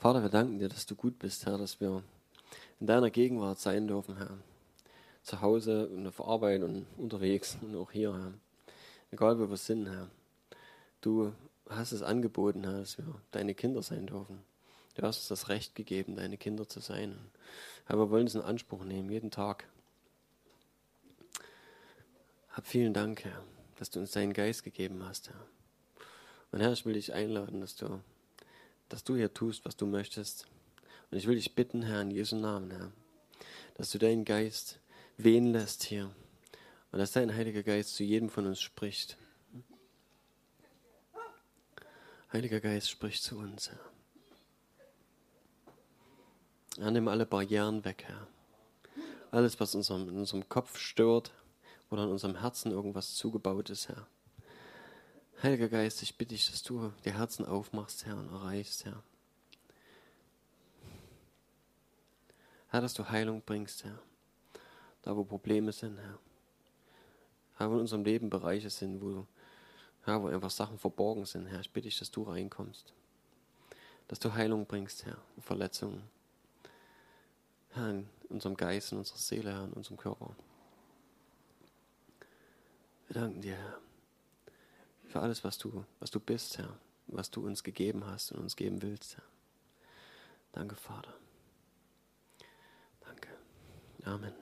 Vater, wir danken dir, dass du gut bist, Herr, dass wir in deiner Gegenwart sein dürfen, Herr. Zu Hause und auf Arbeit und unterwegs und auch hier, Herr. Egal wo wir sind, Herr. Du hast es angeboten, Herr, dass wir deine Kinder sein dürfen. Du hast uns das Recht gegeben, deine Kinder zu sein. Herr, wir wollen es in Anspruch nehmen, jeden Tag. Hab vielen Dank, Herr, dass du uns deinen Geist gegeben hast, Herr. Und Herr, ich will dich einladen, dass du, dass du hier tust, was du möchtest. Und ich will dich bitten, Herr, in Jesu Namen, Herr, dass du deinen Geist wehen lässt hier. Und dass dein Heiliger Geist zu jedem von uns spricht. Heiliger Geist, sprich zu uns, Herr. Herr, nimm alle Barrieren weg, Herr. Alles, was unserem, in unserem Kopf stört oder in unserem Herzen irgendwas zugebaut ist, Herr. Heiliger Geist, ich bitte dich, dass du die Herzen aufmachst, Herr, und erreichst, Herr. Herr, dass du Heilung bringst, Herr. Da, wo Probleme sind, Herr. Herr, wo in unserem Leben Bereiche sind, wo, Herr, wo einfach Sachen verborgen sind, Herr. Ich bitte dich, dass du reinkommst. Dass du Heilung bringst, Herr, Verletzungen. Herr, in unserem Geist, in unserer Seele, Herr, in unserem Körper. Wir danken dir, Herr für alles, was du, was du bist, Herr, was du uns gegeben hast und uns geben willst, Herr. Danke, Vater. Danke. Amen.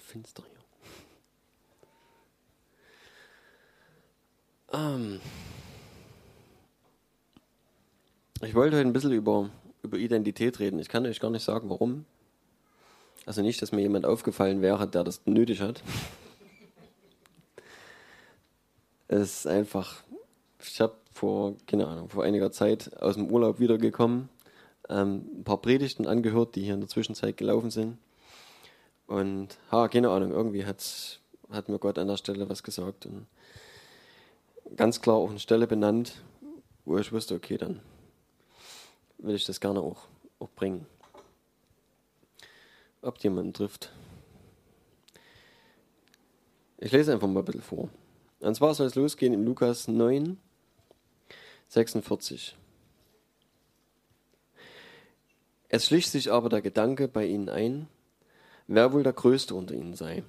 Finster hier. Ähm ich wollte heute ein bisschen über, über Identität reden. Ich kann euch gar nicht sagen, warum. Also nicht, dass mir jemand aufgefallen wäre, der das nötig hat. Es ist einfach, ich habe vor, keine Ahnung, vor einiger Zeit aus dem Urlaub wiedergekommen, ähm, ein paar Predigten angehört, die hier in der Zwischenzeit gelaufen sind. Und, ha, keine Ahnung, irgendwie hat, hat mir Gott an der Stelle was gesagt und ganz klar auch eine Stelle benannt, wo ich wusste, okay, dann will ich das gerne auch, auch bringen ob jemanden trifft. Ich lese einfach mal ein bisschen vor. Und zwar soll es losgehen in Lukas 9, 46. Es schlich sich aber der Gedanke bei ihnen ein, wer wohl der Größte unter ihnen sei.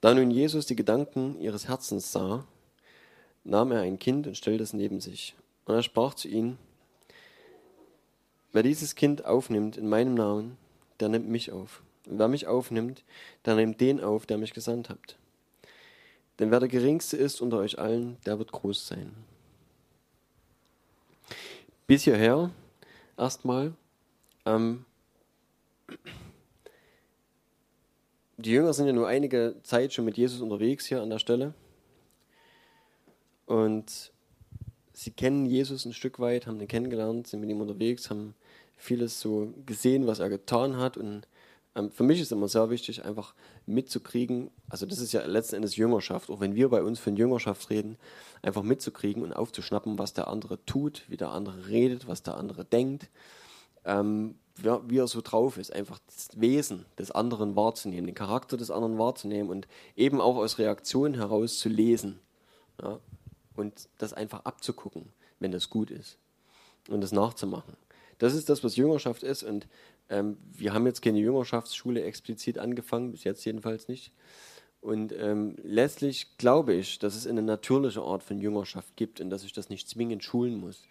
Da nun Jesus die Gedanken ihres Herzens sah, nahm er ein Kind und stellte es neben sich. Und er sprach zu ihnen, wer dieses Kind aufnimmt in meinem Namen, der nimmt mich auf. Und wer mich aufnimmt, der nimmt den auf, der mich gesandt hat. Denn wer der Geringste ist unter euch allen, der wird groß sein. Bis hierher erstmal. Ähm, die Jünger sind ja nur einige Zeit schon mit Jesus unterwegs hier an der Stelle. Und sie kennen Jesus ein Stück weit, haben ihn kennengelernt, sind mit ihm unterwegs, haben vieles so gesehen, was er getan hat. Und ähm, für mich ist immer sehr wichtig, einfach mitzukriegen, also das ist ja letzten Endes Jüngerschaft, auch wenn wir bei uns von Jüngerschaft reden, einfach mitzukriegen und aufzuschnappen, was der andere tut, wie der andere redet, was der andere denkt, ähm, wie er so drauf ist, einfach das Wesen des anderen wahrzunehmen, den Charakter des anderen wahrzunehmen und eben auch aus Reaktionen heraus zu lesen ja, und das einfach abzugucken, wenn das gut ist und das nachzumachen. Das ist das, was Jüngerschaft ist. Und ähm, wir haben jetzt keine Jüngerschaftsschule explizit angefangen, bis jetzt jedenfalls nicht. Und ähm, letztlich glaube ich, dass es eine natürliche Art von Jüngerschaft gibt und dass ich das nicht zwingend schulen muss,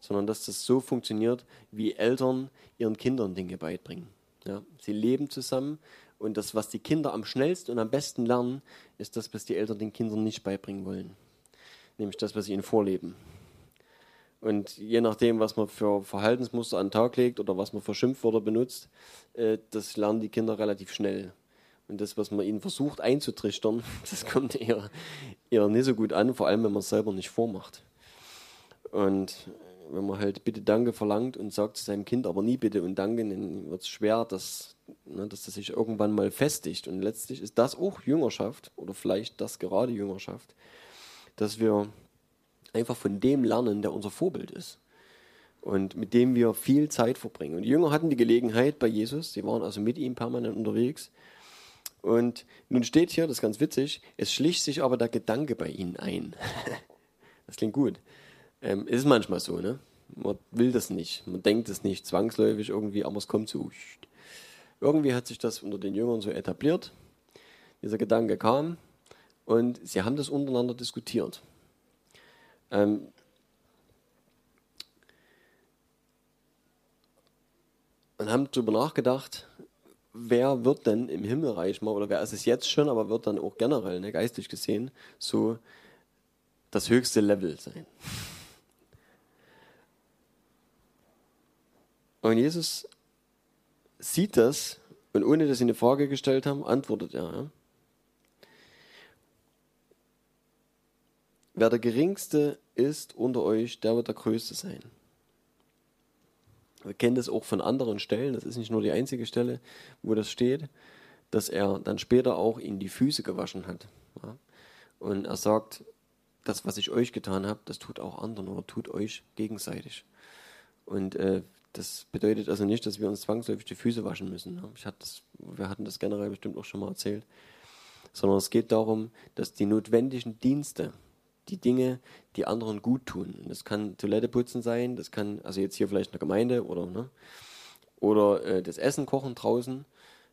sondern dass das so funktioniert, wie Eltern ihren Kindern Dinge beibringen. Ja, sie leben zusammen und das, was die Kinder am schnellsten und am besten lernen, ist das, was die Eltern den Kindern nicht beibringen wollen. Nämlich das, was sie ihnen vorleben. Und je nachdem, was man für Verhaltensmuster an den Tag legt oder was man für Schimpfwörter benutzt, äh, das lernen die Kinder relativ schnell. Und das, was man ihnen versucht einzutrichtern, das kommt eher, eher nicht so gut an, vor allem wenn man es selber nicht vormacht. Und wenn man halt Bitte Danke verlangt und sagt zu seinem Kind aber nie Bitte und Danke, dann wird es schwer, dass, ne, dass das sich irgendwann mal festigt. Und letztlich ist das auch Jüngerschaft oder vielleicht das gerade Jüngerschaft, dass wir einfach von dem lernen, der unser Vorbild ist und mit dem wir viel Zeit verbringen. Und die Jünger hatten die Gelegenheit bei Jesus, sie waren also mit ihm permanent unterwegs Und nun steht hier, das ist ganz witzig, es schlicht sich aber der Gedanke bei ihnen ein. das klingt gut. Ähm, ist manchmal so, ne? Man will das nicht, man denkt es nicht zwangsläufig irgendwie, aber es kommt so. Irgendwie hat sich das unter den Jüngern so etabliert. Dieser Gedanke kam und sie haben das untereinander diskutiert. Ähm, und haben darüber nachgedacht, wer wird denn im Himmelreich mal, oder wer ist es jetzt schon, aber wird dann auch generell, ne, geistig gesehen, so das höchste Level sein. Und Jesus sieht das und ohne dass sie eine Frage gestellt haben, antwortet er. Ja? Wer der Geringste ist unter euch, der wird der Größte sein. Wir kennen das auch von anderen Stellen, das ist nicht nur die einzige Stelle, wo das steht, dass er dann später auch ihnen die Füße gewaschen hat. Ja? Und er sagt, das, was ich euch getan habe, das tut auch anderen oder tut euch gegenseitig. Und äh, das bedeutet also nicht, dass wir uns zwangsläufig die Füße waschen müssen. Ne? Ich hatte das, wir hatten das generell bestimmt auch schon mal erzählt. Sondern es geht darum, dass die notwendigen Dienste, die Dinge, die anderen gut tun. Das kann Toilette putzen sein, das kann, also jetzt hier vielleicht eine Gemeinde oder, ne, oder äh, das Essen kochen draußen,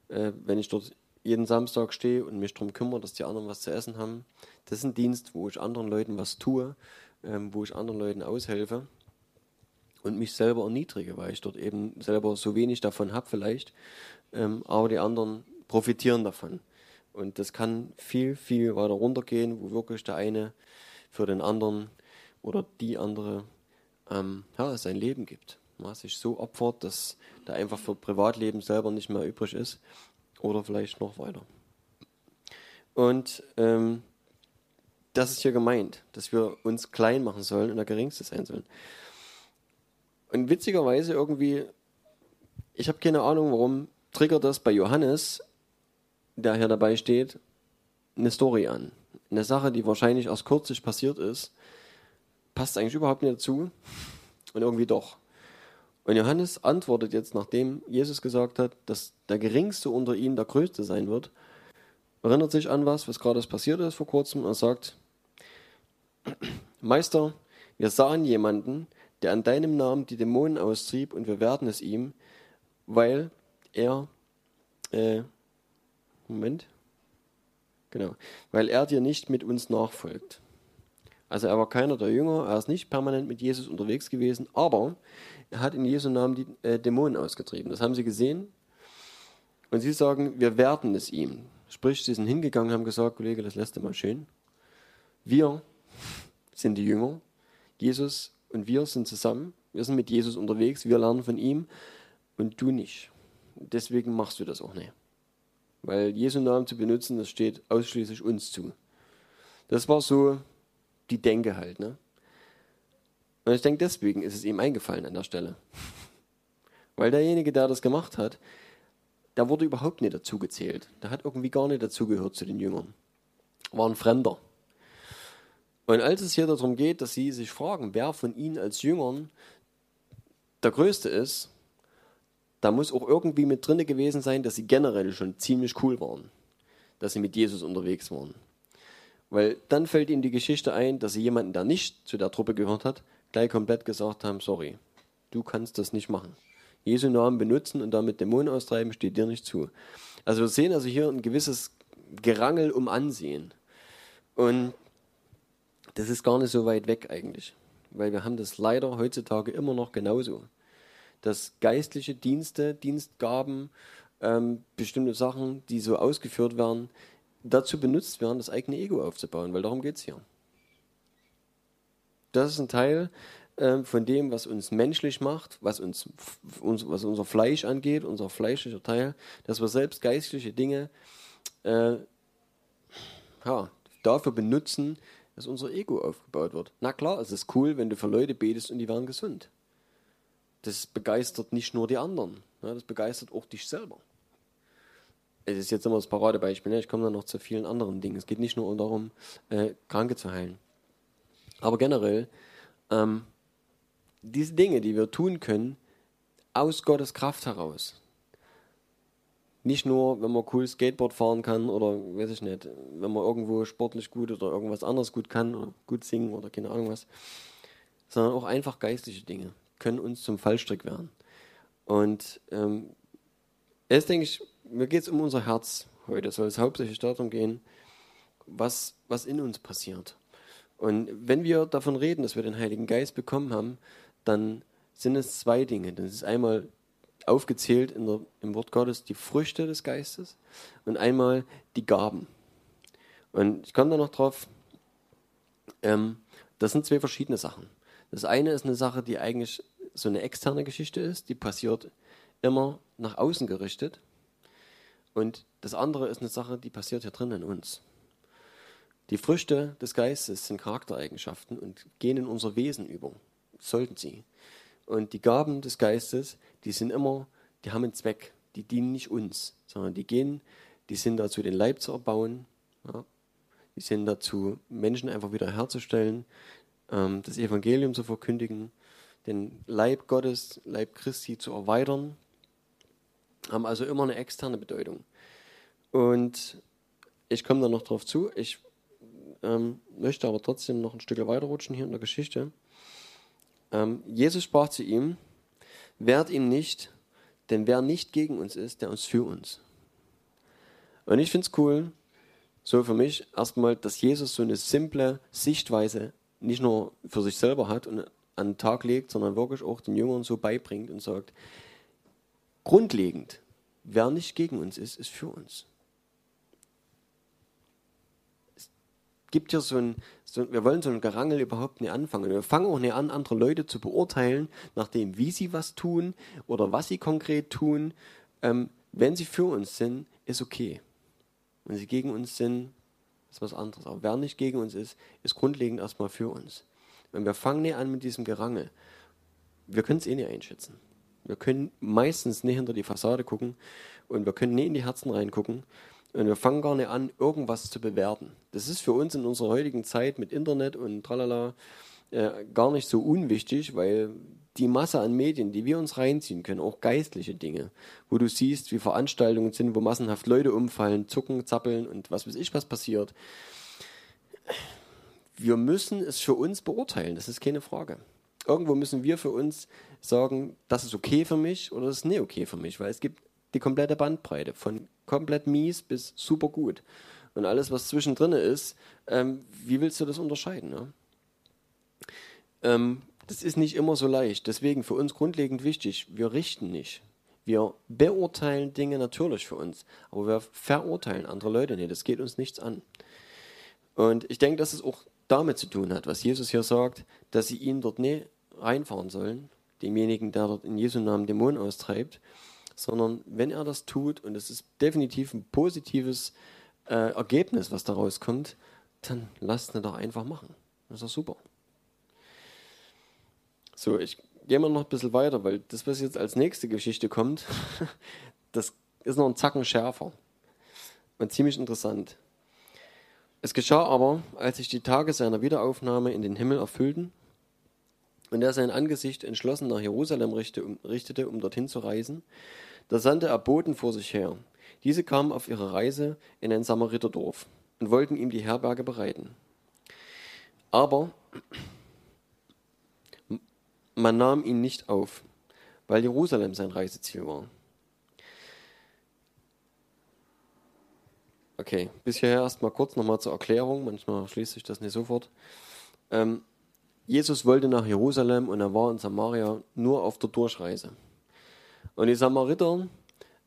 äh, wenn ich dort jeden Samstag stehe und mich darum kümmere, dass die anderen was zu essen haben. Das ist ein Dienst, wo ich anderen Leuten was tue, ähm, wo ich anderen Leuten aushelfe und mich selber erniedrige, weil ich dort eben selber so wenig davon habe vielleicht, ähm, aber die anderen profitieren davon. Und das kann viel, viel weiter runtergehen, wo wirklich der eine für den anderen oder die andere ähm, ja, sein Leben gibt. Ja, sich so opfert, dass da einfach für Privatleben selber nicht mehr übrig ist oder vielleicht noch weiter. Und ähm, das ist hier gemeint, dass wir uns klein machen sollen und der Geringste sein sollen. Und witzigerweise irgendwie, ich habe keine Ahnung, warum triggert das bei Johannes, der hier dabei steht, eine Story an. Eine Sache, die wahrscheinlich erst kürzlich passiert ist, passt eigentlich überhaupt nicht dazu und irgendwie doch. Und Johannes antwortet jetzt, nachdem Jesus gesagt hat, dass der Geringste unter ihnen der Größte sein wird, erinnert sich an was, was gerade passiert ist vor kurzem und sagt, Meister, wir sahen jemanden, der an deinem Namen die Dämonen austrieb, und wir werden es ihm, weil er, äh, Moment, genau, weil er dir nicht mit uns nachfolgt. Also er war keiner der Jünger, er ist nicht permanent mit Jesus unterwegs gewesen, aber er hat in Jesu Namen die äh, Dämonen ausgetrieben. Das haben sie gesehen. Und sie sagen, wir werden es ihm. Sprich, sie sind hingegangen, haben gesagt, Kollege, das lässt du mal schön. Wir sind die Jünger. Jesus und wir sind zusammen, wir sind mit Jesus unterwegs, wir lernen von ihm und du nicht. Deswegen machst du das auch nicht. Weil Jesu Namen zu benutzen, das steht ausschließlich uns zu. Das war so die Denke halt. Ne? Und ich denke, deswegen ist es ihm eingefallen an der Stelle. Weil derjenige, der das gemacht hat, der wurde überhaupt nicht dazugezählt. Der hat irgendwie gar nicht dazugehört zu den Jüngern. War ein Fremder. Und als es hier darum geht, dass sie sich fragen, wer von ihnen als Jüngern der Größte ist, da muss auch irgendwie mit drinne gewesen sein, dass sie generell schon ziemlich cool waren, dass sie mit Jesus unterwegs waren. Weil dann fällt ihnen die Geschichte ein, dass sie jemanden, der nicht zu der Truppe gehört hat, gleich komplett gesagt haben, sorry, du kannst das nicht machen. Jesu Namen benutzen und damit Dämonen austreiben, steht dir nicht zu. Also wir sehen also hier ein gewisses Gerangel um Ansehen. Und das ist gar nicht so weit weg eigentlich. Weil wir haben das leider heutzutage immer noch genauso. Dass geistliche Dienste, Dienstgaben, ähm, bestimmte Sachen, die so ausgeführt werden, dazu benutzt werden, das eigene Ego aufzubauen, weil darum geht es hier. Das ist ein Teil äh, von dem, was uns menschlich macht, was uns, uns, was unser Fleisch angeht, unser fleischlicher Teil, dass wir selbst geistliche Dinge äh, ja, dafür benutzen, dass unser Ego aufgebaut wird. Na klar, es ist cool, wenn du für Leute betest und die werden gesund. Das begeistert nicht nur die anderen, ne? das begeistert auch dich selber. Es ist jetzt immer das Paradebeispiel, ne? ich komme dann noch zu vielen anderen Dingen. Es geht nicht nur darum, äh, Kranke zu heilen. Aber generell, ähm, diese Dinge, die wir tun können, aus Gottes Kraft heraus, nicht nur, wenn man cool Skateboard fahren kann oder weiß ich nicht, wenn man irgendwo sportlich gut oder irgendwas anderes gut kann oder gut singen oder keine Ahnung was, sondern auch einfach geistliche Dinge können uns zum Fallstrick werden. Und ähm, jetzt denke ich, mir geht es um unser Herz heute. Soll es hauptsächlich darum gehen, was, was in uns passiert. Und wenn wir davon reden, dass wir den Heiligen Geist bekommen haben, dann sind es zwei Dinge. Das ist einmal aufgezählt der, im Wort Gottes die Früchte des Geistes und einmal die Gaben. Und ich komme da noch drauf, ähm, das sind zwei verschiedene Sachen. Das eine ist eine Sache, die eigentlich so eine externe Geschichte ist, die passiert immer nach außen gerichtet. Und das andere ist eine Sache, die passiert hier drin in uns. Die Früchte des Geistes sind Charaktereigenschaften und gehen in unser Wesen über. Sollten sie. Und die Gaben des Geistes, die sind immer, die haben einen Zweck. Die dienen nicht uns, sondern die gehen, die sind dazu, den Leib zu erbauen. Ja. Die sind dazu, Menschen einfach wieder herzustellen, ähm, das Evangelium zu verkündigen, den Leib Gottes, Leib Christi zu erweitern. Haben also immer eine externe Bedeutung. Und ich komme da noch drauf zu. Ich ähm, möchte aber trotzdem noch ein Stück weiterrutschen hier in der Geschichte. Ähm, Jesus sprach zu ihm, wehrt ihm nicht, denn wer nicht gegen uns ist, der ist für uns. Und ich finde es cool, so für mich erstmal, dass Jesus so eine simple Sichtweise nicht nur für sich selber hat und an den Tag legt, sondern wirklich auch den Jüngern so beibringt und sagt, grundlegend, wer nicht gegen uns ist, ist für uns. gibt hier so ein, so, wir wollen so ein Gerangel überhaupt nicht anfangen. Wir fangen auch nicht an, andere Leute zu beurteilen, nachdem, wie sie was tun oder was sie konkret tun. Ähm, wenn sie für uns sind, ist okay. Wenn sie gegen uns sind, ist was anderes. Aber wer nicht gegen uns ist, ist grundlegend erstmal für uns. Und wir fangen nicht an mit diesem Gerangel. Wir können es eh nicht einschätzen. Wir können meistens nicht hinter die Fassade gucken und wir können nicht in die Herzen reingucken. Und wir fangen gar nicht an, irgendwas zu bewerten. Das ist für uns in unserer heutigen Zeit mit Internet und tralala äh, gar nicht so unwichtig, weil die Masse an Medien, die wir uns reinziehen können, auch geistliche Dinge, wo du siehst, wie Veranstaltungen sind, wo massenhaft Leute umfallen, zucken, zappeln und was weiß ich, was passiert. Wir müssen es für uns beurteilen, das ist keine Frage. Irgendwo müssen wir für uns sagen, das ist okay für mich oder das ist nicht okay für mich, weil es gibt die komplette Bandbreite von komplett mies bis super gut. Und alles, was zwischendrin ist, ähm, wie willst du das unterscheiden? Ne? Ähm, das ist nicht immer so leicht. Deswegen für uns grundlegend wichtig, wir richten nicht. Wir beurteilen Dinge natürlich für uns, aber wir verurteilen andere Leute nicht. Das geht uns nichts an. Und ich denke, dass es auch damit zu tun hat, was Jesus hier sagt, dass sie ihn dort nicht reinfahren sollen, demjenigen, der dort in Jesu Namen Dämonen austreibt, sondern wenn er das tut und es ist definitiv ein positives äh, Ergebnis, was daraus kommt, dann lasst ihn doch einfach machen. Das ist doch super. So, ich gehe mal noch ein bisschen weiter, weil das, was jetzt als nächste Geschichte kommt, das ist noch ein Zacken schärfer und ziemlich interessant. Es geschah aber, als sich die Tage seiner Wiederaufnahme in den Himmel erfüllten und er sein Angesicht entschlossen nach Jerusalem richtete, um dorthin zu reisen, da sandte er Boten vor sich her. Diese kamen auf ihrer Reise in ein Samariterdorf und wollten ihm die Herberge bereiten. Aber man nahm ihn nicht auf, weil Jerusalem sein Reiseziel war. Okay, bis hierher erstmal kurz nochmal zur Erklärung, manchmal schließt sich das nicht sofort. Ähm, Jesus wollte nach Jerusalem und er war in Samaria nur auf der Durchreise. Und die Samariter,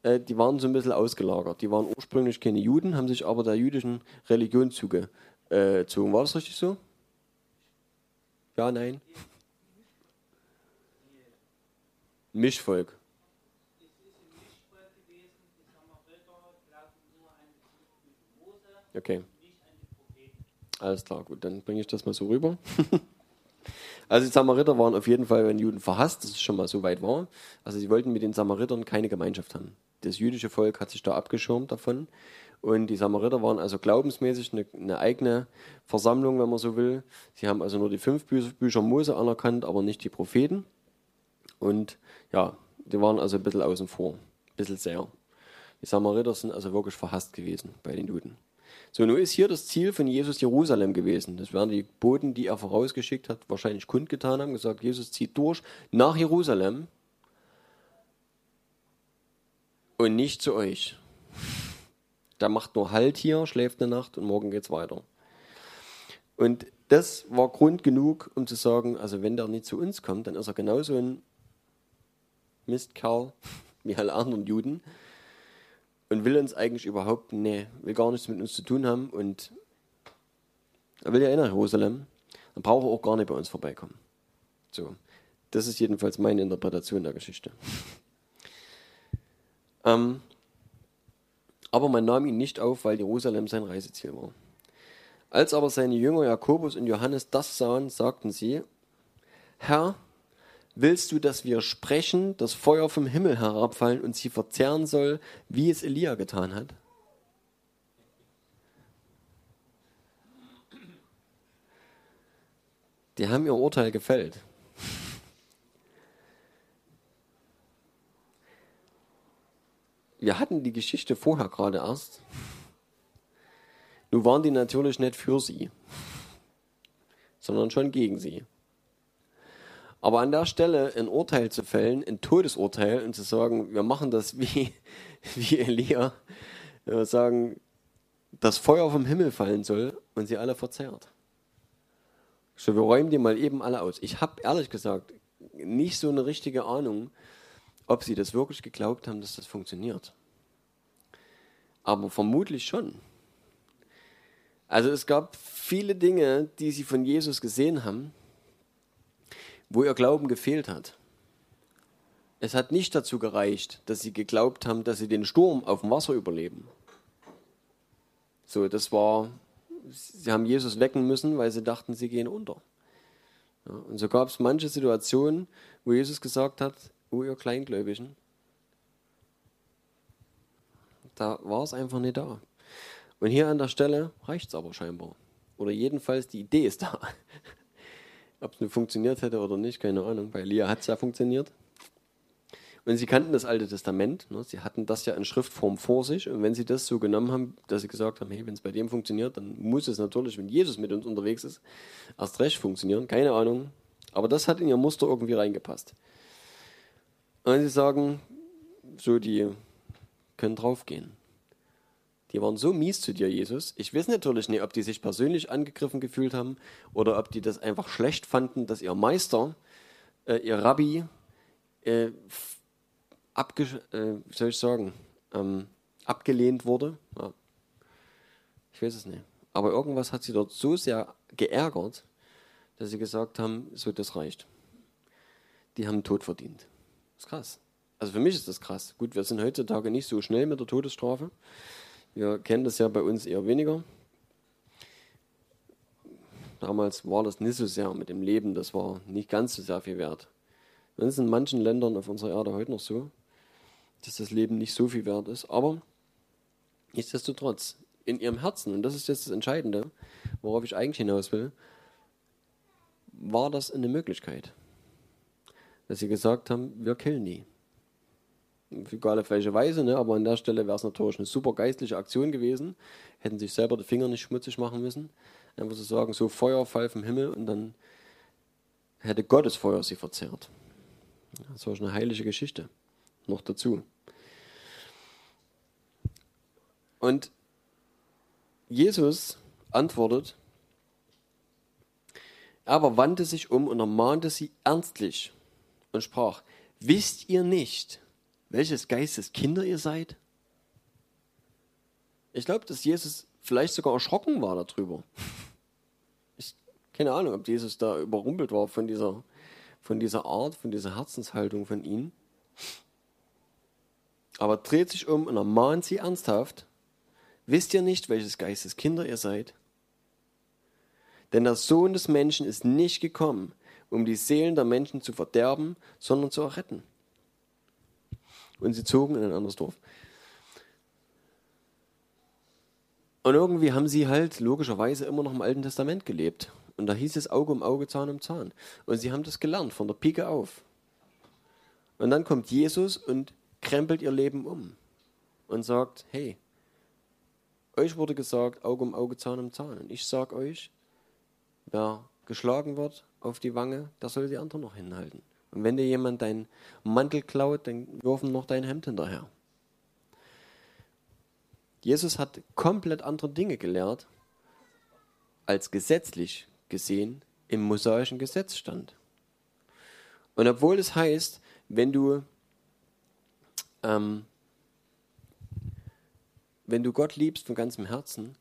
äh, die waren so ein bisschen ausgelagert. Die waren ursprünglich keine Juden, haben sich aber der jüdischen Religion zugezogen. Äh, war das richtig so? Ja, nein? Mischvolk. Okay. Alles klar, gut, dann bringe ich das mal so rüber. Also die Samariter waren auf jeden Fall bei den Juden verhasst, das ist schon mal so weit war. Also sie wollten mit den Samaritern keine Gemeinschaft haben. Das jüdische Volk hat sich da abgeschirmt davon. Und die Samariter waren also glaubensmäßig eine, eine, eigene Versammlung, wenn man so will. Sie haben also nur die fünf Bücher Mose anerkannt, aber nicht die Propheten. Und ja, die waren also ein bisschen außen vor. Ein bisschen sehr. Die Samariter sind also wirklich verhasst gewesen bei den Juden. So, nun ist hier das Ziel von Jesus Jerusalem gewesen. Das werden die Boten, die er vorausgeschickt hat, wahrscheinlich kundgetan haben, gesagt, Jesus zieht durch nach Jerusalem und nicht zu euch. Der macht nur Halt hier, schläft eine Nacht und morgen geht's weiter. Und das war Grund genug, um zu sagen, also wenn der nicht zu uns kommt, dann ist er genauso ein Mistkerl wie alle anderen Juden und will uns eigentlich überhaupt, nee, will gar nichts mit uns zu tun haben und er will ja eh nach Jerusalem, dann braucht er auch gar nicht bei uns vorbeikommen. So, das ist jedenfalls meine Interpretation der Geschichte. ähm, aber man nahm ihn nicht auf, weil Jerusalem sein Reiseziel war. Als aber seine Jünger Jakobus und Johannes das sahen, sagten sie, Herr, willst du, dass wir sprechen, das Feuer vom Himmel herabfallen und sie verzehren soll, wie es Elia getan hat? Die haben ihr Urteil gefällt. Wir hatten die Geschichte vorher gerade erst. Nun waren die natürlich nicht für sie, sondern schon gegen sie. Aber an der Stelle ein Urteil zu fällen, ein Todesurteil und zu sagen, wir machen das wie, wie Elia, sagen, das Feuer vom Himmel fallen soll und sie alle verzehrt. So, wir räumen die mal eben alle aus. Ich habe ehrlich gesagt nicht so eine richtige Ahnung, ob sie das wirklich geglaubt haben, dass das funktioniert. Aber vermutlich schon. Also es gab viele Dinge, die sie von Jesus gesehen haben, wo ihr Glauben gefehlt hat. Es hat nicht dazu gereicht, dass sie geglaubt haben, dass sie den Sturm auf dem Wasser überleben. So, das war, sie haben Jesus wecken müssen, weil sie dachten, sie gehen unter. Ja, und so gab es manche Situationen, wo Jesus gesagt hat, oh ihr Kleingläubigen, da war es einfach nicht da. Und hier an der Stelle reicht es aber scheinbar. Oder jedenfalls die Idee ist da. Ob es nun funktioniert hätte oder nicht, keine Ahnung. Bei Elia hat es ja funktioniert. Und sie kannten das Alte Testament. Ne? Sie hatten das ja in Schriftform vor sich. Und wenn sie das so genommen haben, dass sie gesagt haben, hey, wenn es bei dem funktioniert, dann muss es natürlich, wenn Jesus mit uns unterwegs ist, erst recht funktionieren. Keine Ahnung. Aber das hat in ihr Muster irgendwie reingepasst. Und sie sagen, so, die können draufgehen. Die waren so mies zu dir, Jesus. Ich weiß natürlich nicht, ob die sich persönlich angegriffen gefühlt haben oder ob die das einfach schlecht fanden, dass ihr Meister, äh, ihr Rabbi, äh, abge äh, soll ich sagen, ähm, abgelehnt wurde. Ja. Ich weiß es nicht. Aber irgendwas hat sie dort so sehr geärgert, dass sie gesagt haben, so, das reicht. Die haben Tod verdient. Das ist krass. Also für mich ist das krass. Gut, wir sind heutzutage nicht so schnell mit der Todesstrafe. Wir kennen das ja bei uns eher weniger. Damals war das nicht so sehr mit dem Leben, das war nicht ganz so sehr viel wert. Das ist in manchen Ländern auf unserer Erde heute noch so, dass das Leben nicht so viel wert ist. Aber nichtsdestotrotz, in ihrem Herzen, und das ist jetzt das Entscheidende, worauf ich eigentlich hinaus will, war das eine Möglichkeit. Dass sie gesagt haben, wir killen die egal auf welche Weise, ne? aber an der Stelle wäre es natürlich eine super geistliche Aktion gewesen. Hätten sich selber die Finger nicht schmutzig machen müssen. Einfach zu sagen, so Feuerfall vom Himmel und dann hätte Gottes Feuer sie verzehrt. Das war schon eine heilige Geschichte. Noch dazu. Und Jesus antwortet, aber wandte sich um und ermahnte sie ernstlich und sprach, wisst ihr nicht, welches Geistes Kinder ihr seid? Ich glaube, dass Jesus vielleicht sogar erschrocken war darüber. Ich keine Ahnung, ob Jesus da überrumpelt war von dieser, von dieser Art, von dieser Herzenshaltung von ihnen. Aber dreht sich um und ermahnt sie ernsthaft. Wisst ihr nicht, welches Geistes Kinder ihr seid? Denn der Sohn des Menschen ist nicht gekommen, um die Seelen der Menschen zu verderben, sondern zu erretten und sie zogen in ein anderes Dorf. Und irgendwie haben sie halt logischerweise immer noch im Alten Testament gelebt. Und da hieß es Auge um Auge, Zahn um Zahn. Und sie haben das gelernt, von der Pike auf. Und dann kommt Jesus und krempelt ihr Leben um. und sagt, hey, euch wurde gesagt, Auge um Auge, Zahn um Zahn. Und ich sage euch, wer geschlagen wird auf die Wange, der soll die andere noch hinhalten. Und wenn dir jemand deinen Mantel klaut, dann wirf ihm noch dein Hemd hinterher. Jesus hat komplett andere Dinge gelehrt, als gesetzlich gesehen im mosaischen Gesetz stand. Und obwohl es heißt, wenn du, ähm, wenn du Gott liebst von ganzem Herzen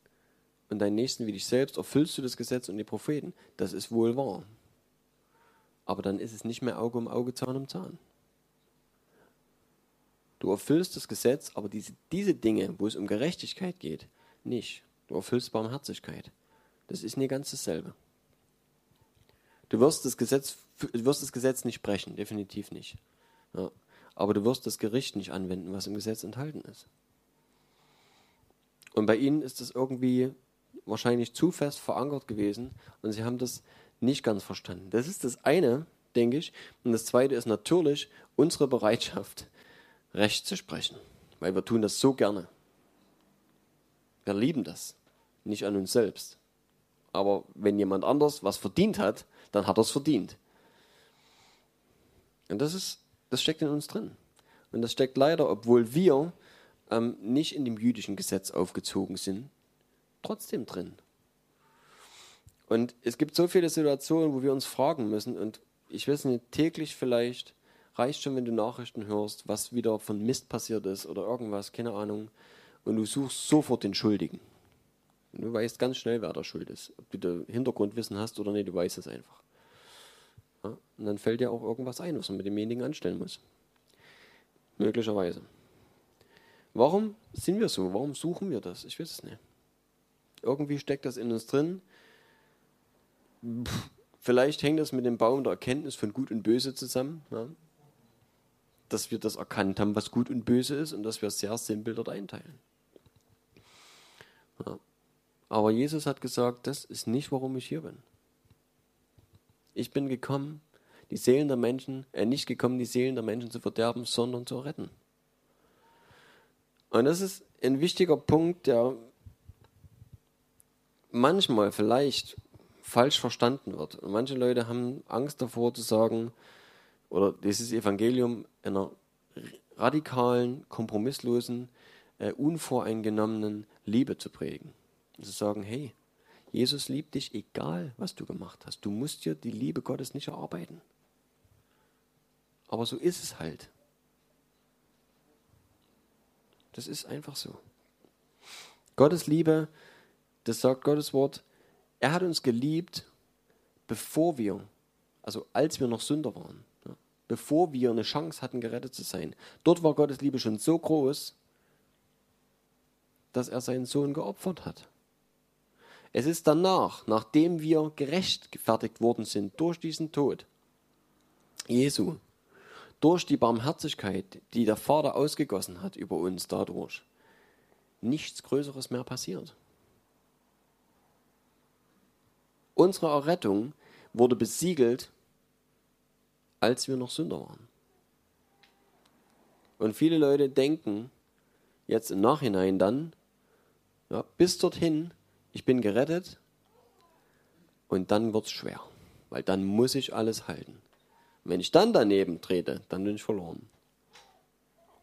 und deinen Nächsten wie dich selbst, erfüllst du das Gesetz und die Propheten. Das ist wohl wahr. Aber dann ist es nicht mehr Auge um Auge, Zahn um Zahn. Du erfüllst das Gesetz, aber diese, diese Dinge, wo es um Gerechtigkeit geht, nicht. Du erfüllst Barmherzigkeit. Das ist nie ganz dasselbe. Du wirst das Gesetz, du wirst das Gesetz nicht brechen, definitiv nicht. Ja. Aber du wirst das Gericht nicht anwenden, was im Gesetz enthalten ist. Und bei ihnen ist das irgendwie wahrscheinlich zu fest verankert gewesen und sie haben das nicht ganz verstanden. Das ist das eine, denke ich. Und das zweite ist natürlich unsere Bereitschaft, Recht zu sprechen. Weil wir tun das so gerne. Wir lieben das. Nicht an uns selbst. Aber wenn jemand anders was verdient hat, dann hat er es verdient. Und das ist, das steckt in uns drin. Und das steckt leider, obwohl wir ähm, nicht in dem jüdischen Gesetz aufgezogen sind, trotzdem drin. Und es gibt so viele Situationen, wo wir uns fragen müssen, und ich weiß nicht, täglich vielleicht, reicht schon, wenn du Nachrichten hörst, was wieder von Mist passiert ist oder irgendwas, keine Ahnung, und du suchst sofort den Schuldigen. Und du weißt ganz schnell, wer da schuld ist. Ob du da Hintergrundwissen hast oder nicht, du weißt es einfach. Ja? Und dann fällt dir auch irgendwas ein, was man mit demjenigen anstellen muss. Möglicherweise. Warum sind wir so? Warum suchen wir das? Ich weiß es nicht. Irgendwie steckt das in uns drin. Vielleicht hängt das mit dem Baum der Erkenntnis von Gut und Böse zusammen. Ja? Dass wir das erkannt haben, was Gut und Böse ist und dass wir es sehr simpel dort einteilen. Ja. Aber Jesus hat gesagt, das ist nicht, warum ich hier bin. Ich bin gekommen, die Seelen der Menschen, äh, nicht gekommen, die Seelen der Menschen zu verderben, sondern zu retten. Und das ist ein wichtiger Punkt, der manchmal vielleicht falsch verstanden wird. Und manche Leute haben Angst davor zu sagen, oder dieses Evangelium einer radikalen, kompromisslosen, äh, unvoreingenommenen Liebe zu prägen. Und zu sagen, hey, Jesus liebt dich, egal was du gemacht hast. Du musst dir die Liebe Gottes nicht erarbeiten. Aber so ist es halt. Das ist einfach so. Gottes Liebe, das sagt Gottes Wort, er hat uns geliebt, bevor wir, also als wir noch Sünder waren, ja, bevor wir eine Chance hatten, gerettet zu sein. Dort war Gottes Liebe schon so groß, dass er seinen Sohn geopfert hat. Es ist danach, nachdem wir gerechtfertigt worden sind durch diesen Tod Jesu, durch die Barmherzigkeit, die der Vater ausgegossen hat über uns dadurch, nichts Größeres mehr passiert. Unsere Errettung wurde besiegelt, als wir noch Sünder waren. Und viele Leute denken jetzt im Nachhinein dann, ja, bis dorthin, ich bin gerettet und dann wird es schwer, weil dann muss ich alles halten. Wenn ich dann daneben trete, dann bin ich verloren.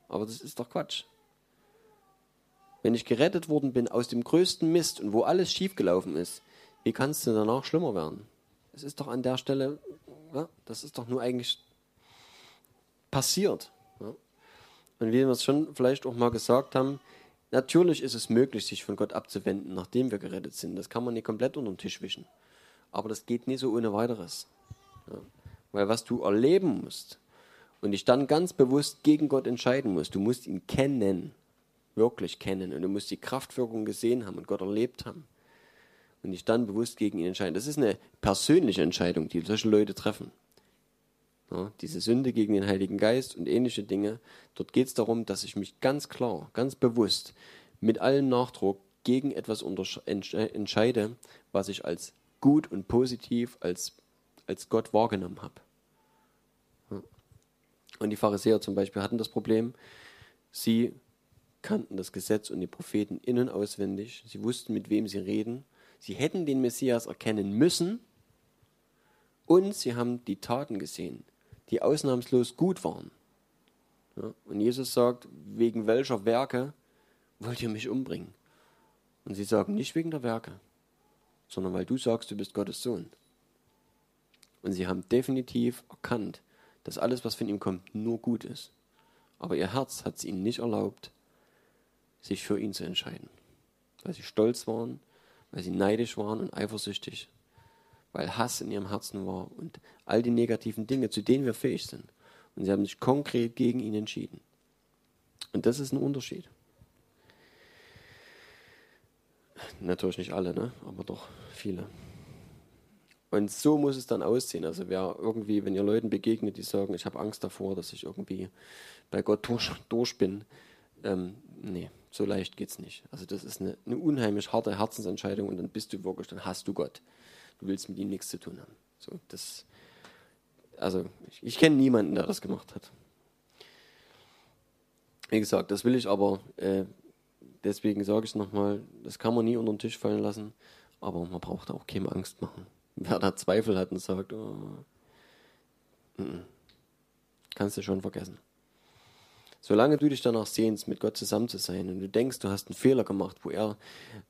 Aber das ist doch Quatsch. Wenn ich gerettet worden bin aus dem größten Mist und wo alles schiefgelaufen ist, wie kann es denn danach schlimmer werden? Es ist doch an der Stelle, ja, das ist doch nur eigentlich passiert. Ja. Und wie wir es schon vielleicht auch mal gesagt haben, natürlich ist es möglich, sich von Gott abzuwenden, nachdem wir gerettet sind. Das kann man nicht komplett unter den Tisch wischen. Aber das geht nie so ohne weiteres. Ja. Weil was du erleben musst und dich dann ganz bewusst gegen Gott entscheiden musst, du musst ihn kennen, wirklich kennen und du musst die Kraftwirkung gesehen haben und Gott erlebt haben und dich dann bewusst gegen ihn entscheiden. Das ist eine persönliche Entscheidung, die solche Leute treffen. Ja, diese Sünde gegen den Heiligen Geist und ähnliche Dinge. Dort geht es darum, dass ich mich ganz klar, ganz bewusst, mit allem Nachdruck gegen etwas entscheide, was ich als gut und positiv, als, als Gott wahrgenommen habe. Und die Pharisäer zum Beispiel hatten das Problem, sie kannten das Gesetz und die Propheten in- und auswendig. Sie wussten, mit wem sie reden. Sie hätten den Messias erkennen müssen. Und sie haben die Taten gesehen, die ausnahmslos gut waren. Ja, und Jesus sagt, wegen welcher Werke wollt ihr mich umbringen? Und sie sagen nicht wegen der Werke, sondern weil du sagst, du bist Gottes Sohn. Und sie haben definitiv erkannt, dass alles, was von ihm kommt, nur gut ist. Aber ihr Herz hat es ihnen nicht erlaubt, sich für ihn zu entscheiden. Weil sie stolz waren, weil sie neidisch waren und eifersüchtig, weil Hass in ihrem Herzen war und all die negativen Dinge, zu denen wir fähig sind. Und sie haben sich konkret gegen ihn entschieden. Und das ist ein Unterschied. Natürlich nicht alle, ne? aber doch viele. Und so muss es dann aussehen. Also wer irgendwie, wenn ihr Leuten begegnet, die sagen, ich habe Angst davor, dass ich irgendwie bei Gott durch, durch bin, ähm, nee, so leicht geht es nicht. Also das ist eine, eine, unheimlich harte Herzensentscheidung und dann bist du wirklich, dann hast du Gott. Du willst mit ihm nichts zu tun haben. So, das, also ich, ich kenne niemanden, der das gemacht hat. Wie gesagt, das will ich aber, äh, deswegen sage ich es nochmal, das kann man nie unter den Tisch fallen lassen, aber man braucht auch keine Angst machen. Wer da Zweifel hat und sagt, oh, n -n, kannst du schon vergessen. Solange du dich danach sehnst, mit Gott zusammen zu sein und du denkst, du hast einen Fehler gemacht, wo er,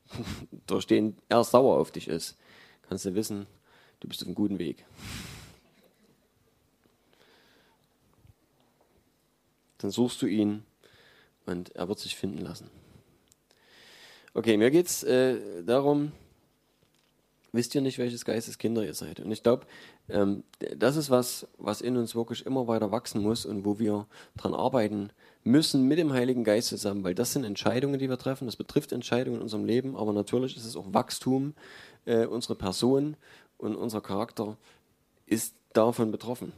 durch den er sauer auf dich ist, kannst du wissen, du bist auf einem guten Weg. Dann suchst du ihn und er wird sich finden lassen. Okay, mir geht es äh, darum, wisst ihr nicht, welches Geistes Kinder ihr seid. Und ich glaube, ähm, das ist was, was in uns wirklich immer weiter wachsen muss und wo wir daran arbeiten müssen mit dem Heiligen Geist zusammen, weil das sind Entscheidungen, die wir treffen. Das betrifft Entscheidungen in unserem Leben, aber natürlich ist es auch Wachstum. Äh, unsere Person und unser Charakter ist davon betroffen.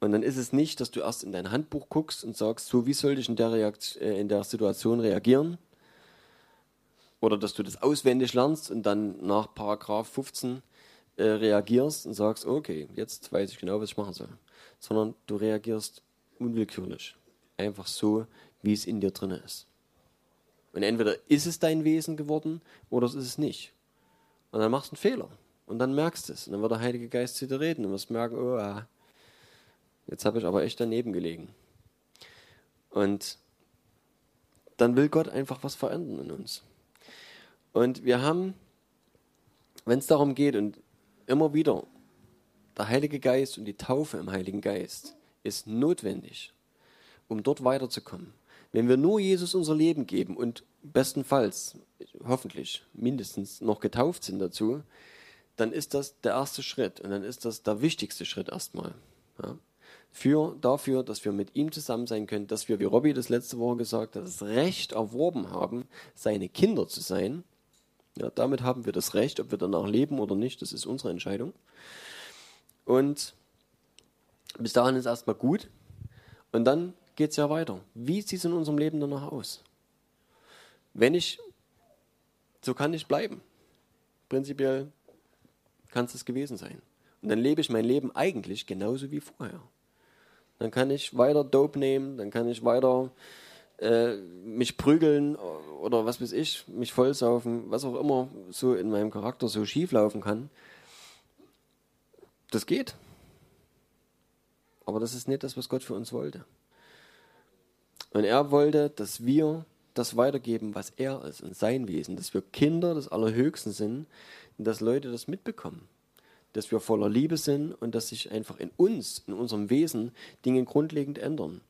Und dann ist es nicht, dass du erst in dein Handbuch guckst und sagst, so wie soll ich in der, Reakt äh, in der Situation reagieren, oder dass du das auswendig lernst und dann nach Paragraph 15 äh, reagierst und sagst, okay, jetzt weiß ich genau, was ich machen soll. Sondern du reagierst unwillkürlich. Einfach so, wie es in dir drin ist. Und entweder ist es dein Wesen geworden oder es ist es nicht. Und dann machst du einen Fehler. Und dann merkst du es. Und dann wird der Heilige Geist zu dir reden und wirst merken, oh, ah, jetzt habe ich aber echt daneben gelegen. Und dann will Gott einfach was verändern in uns. Und wir haben, wenn es darum geht und immer wieder, der Heilige Geist und die Taufe im Heiligen Geist ist notwendig, um dort weiterzukommen. Wenn wir nur Jesus unser Leben geben und bestenfalls, hoffentlich, mindestens noch getauft sind dazu, dann ist das der erste Schritt und dann ist das der wichtigste Schritt erstmal. Ja. Für, dafür, dass wir mit ihm zusammen sein können, dass wir, wie Robby das letzte Woche gesagt hat, das Recht erworben haben, seine Kinder zu sein ja, damit haben wir das Recht, ob wir danach leben oder nicht, das ist unsere Entscheidung. Und bis dahin ist erstmal gut. Und dann geht es ja weiter. Wie sieht es in unserem Leben danach aus? Wenn ich, so kann ich bleiben. Prinzipiell kann es das gewesen sein. Und dann lebe ich mein Leben eigentlich genauso wie vorher. Dann kann ich weiter Dope nehmen, dann kann ich weiter äh, mich prügeln oder was weiß ich, mich vollsaufen, was auch immer so in meinem Charakter so schief laufen kann. Das geht. Aber das ist nicht das, was Gott für uns wollte. Und er wollte, dass wir das weitergeben, was er ist und sein Wesen, dass wir Kinder des Allerhöchsten sind und dass Leute das mitbekommen. Dass wir voller Liebe sind und dass sich einfach in uns, in unserem Wesen Dinge grundlegend ändern.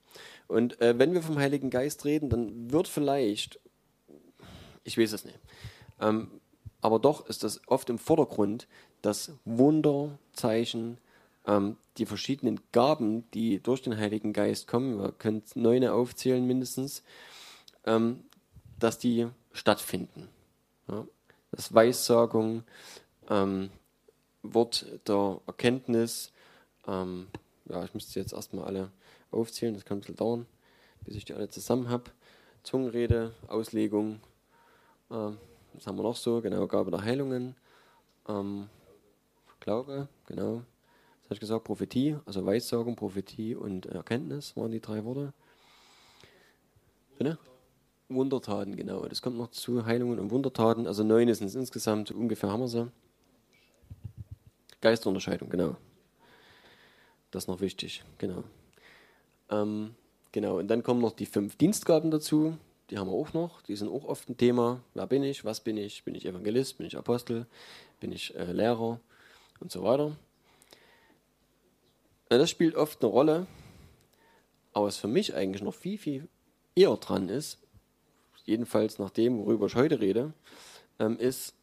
Und äh, wenn wir vom Heiligen Geist reden, dann wird vielleicht, ich weiß es nicht, ähm, aber doch ist das oft im Vordergrund, dass Wunder, Zeichen, ähm, die verschiedenen Gaben, die durch den Heiligen Geist kommen, wir können neun aufzählen mindestens, ähm, dass die stattfinden. Ja? Das Weissagung, ähm, Wort der Erkenntnis, ähm, ja, ich müsste jetzt erstmal alle aufzählen, das kann ein bisschen dauern, bis ich die alle zusammen habe. Zungenrede, Auslegung, ähm, was haben wir noch so? Genau, Gabe der Heilungen, ähm, Glaube, genau. Das habe ich gesagt, Prophetie, also Weissagung, Prophetie und Erkenntnis waren die drei Worte. Bitte? Wundertaten, genau. Das kommt noch zu Heilungen und Wundertaten. Also neun ist es insgesamt, ungefähr haben wir sie. Geisterunterscheidung, genau. Das ist noch wichtig, genau. Ähm, genau, und dann kommen noch die fünf Dienstgaben dazu. Die haben wir auch noch. Die sind auch oft ein Thema. Wer bin ich? Was bin ich? Bin ich Evangelist? Bin ich Apostel? Bin ich äh, Lehrer? Und so weiter. Und das spielt oft eine Rolle. Aber was für mich eigentlich noch viel, viel eher dran ist, jedenfalls nach dem, worüber ich heute rede, ähm, ist,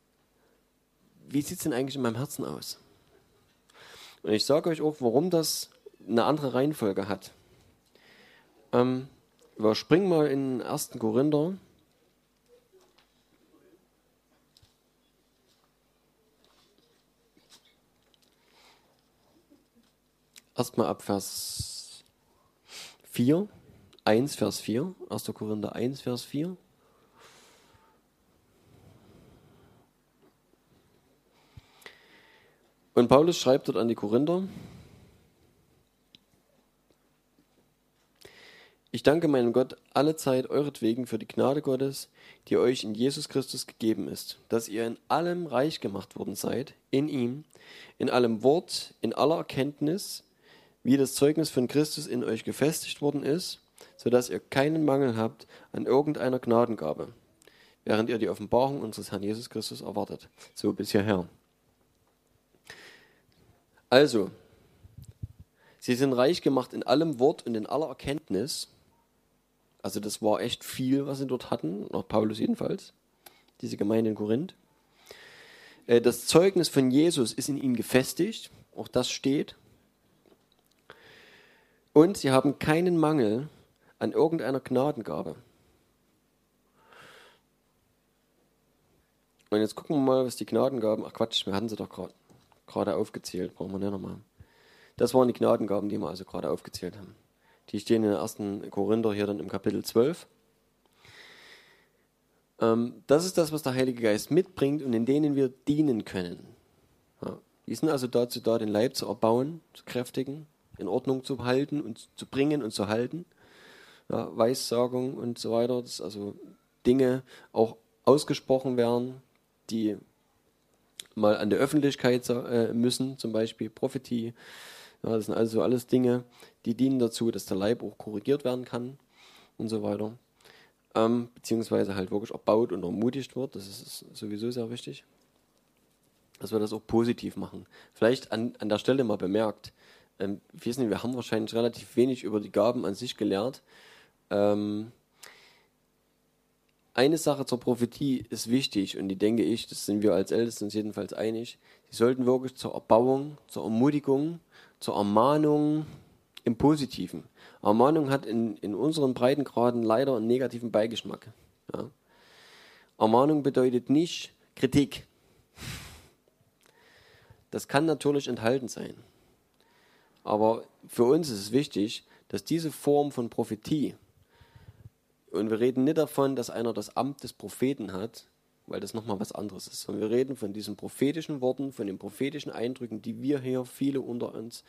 wie sieht es denn eigentlich in meinem Herzen aus? Und ich sage euch auch, warum das eine andere Reihenfolge hat. Ähm, wir springen mal in 1. Korinther. Erstmal ab Vers 4, 1 Vers 4, 1. Korinther 1 Vers 4. Und Paulus schreibt dort an die Korinther, Ich danke meinem Gott alle Zeit euretwegen für die Gnade Gottes, die euch in Jesus Christus gegeben ist, dass ihr in allem reich gemacht worden seid, in ihm, in allem Wort, in aller Erkenntnis, wie das Zeugnis von Christus in euch gefestigt worden ist, so dass ihr keinen Mangel habt an irgendeiner Gnadengabe, während ihr die Offenbarung unseres Herrn Jesus Christus erwartet. So bis hierher. Also, sie sind reich gemacht in allem Wort und in aller Erkenntnis, also das war echt viel, was sie dort hatten, nach Paulus jedenfalls, diese Gemeinde in Korinth. Äh, das Zeugnis von Jesus ist in ihnen gefestigt, auch das steht. Und sie haben keinen Mangel an irgendeiner Gnadengabe. Und jetzt gucken wir mal, was die Gnadengaben, ach Quatsch, wir hatten sie doch gerade aufgezählt, brauchen wir nicht nochmal. Das waren die Gnadengaben, die wir also gerade aufgezählt haben. Die stehen in der ersten Korinther hier dann im Kapitel 12. Ähm, das ist das, was der Heilige Geist mitbringt und in denen wir dienen können. Ja. Die sind also dazu da, den Leib zu erbauen, zu kräftigen, in Ordnung zu halten und zu bringen und zu halten. Ja, Weissagung und so weiter, dass also Dinge auch ausgesprochen werden, die mal an der Öffentlichkeit äh, müssen, zum Beispiel Prophetie. Ja, das sind also alles Dinge, die dienen dazu, dass der Leib auch korrigiert werden kann und so weiter. Ähm, beziehungsweise halt wirklich erbaut und ermutigt wird. Das ist sowieso sehr wichtig. Dass wir das auch positiv machen. Vielleicht an, an der Stelle mal bemerkt, ähm, ich weiß wir haben wahrscheinlich relativ wenig über die Gaben an sich gelehrt. Ähm, eine Sache zur Prophetie ist wichtig und die denke ich, das sind wir als Ältesten uns jedenfalls einig, die sollten wirklich zur Erbauung, zur Ermutigung, zur Ermahnung, im Positiven. Ermahnung hat in, in unseren Breitengraden leider einen negativen Beigeschmack. Ja. Ermahnung bedeutet nicht Kritik. Das kann natürlich enthalten sein. Aber für uns ist es wichtig, dass diese Form von Prophetie, und wir reden nicht davon, dass einer das Amt des Propheten hat, weil das nochmal was anderes ist. Und wir reden von diesen prophetischen Worten, von den prophetischen Eindrücken, die wir hier, viele unter uns,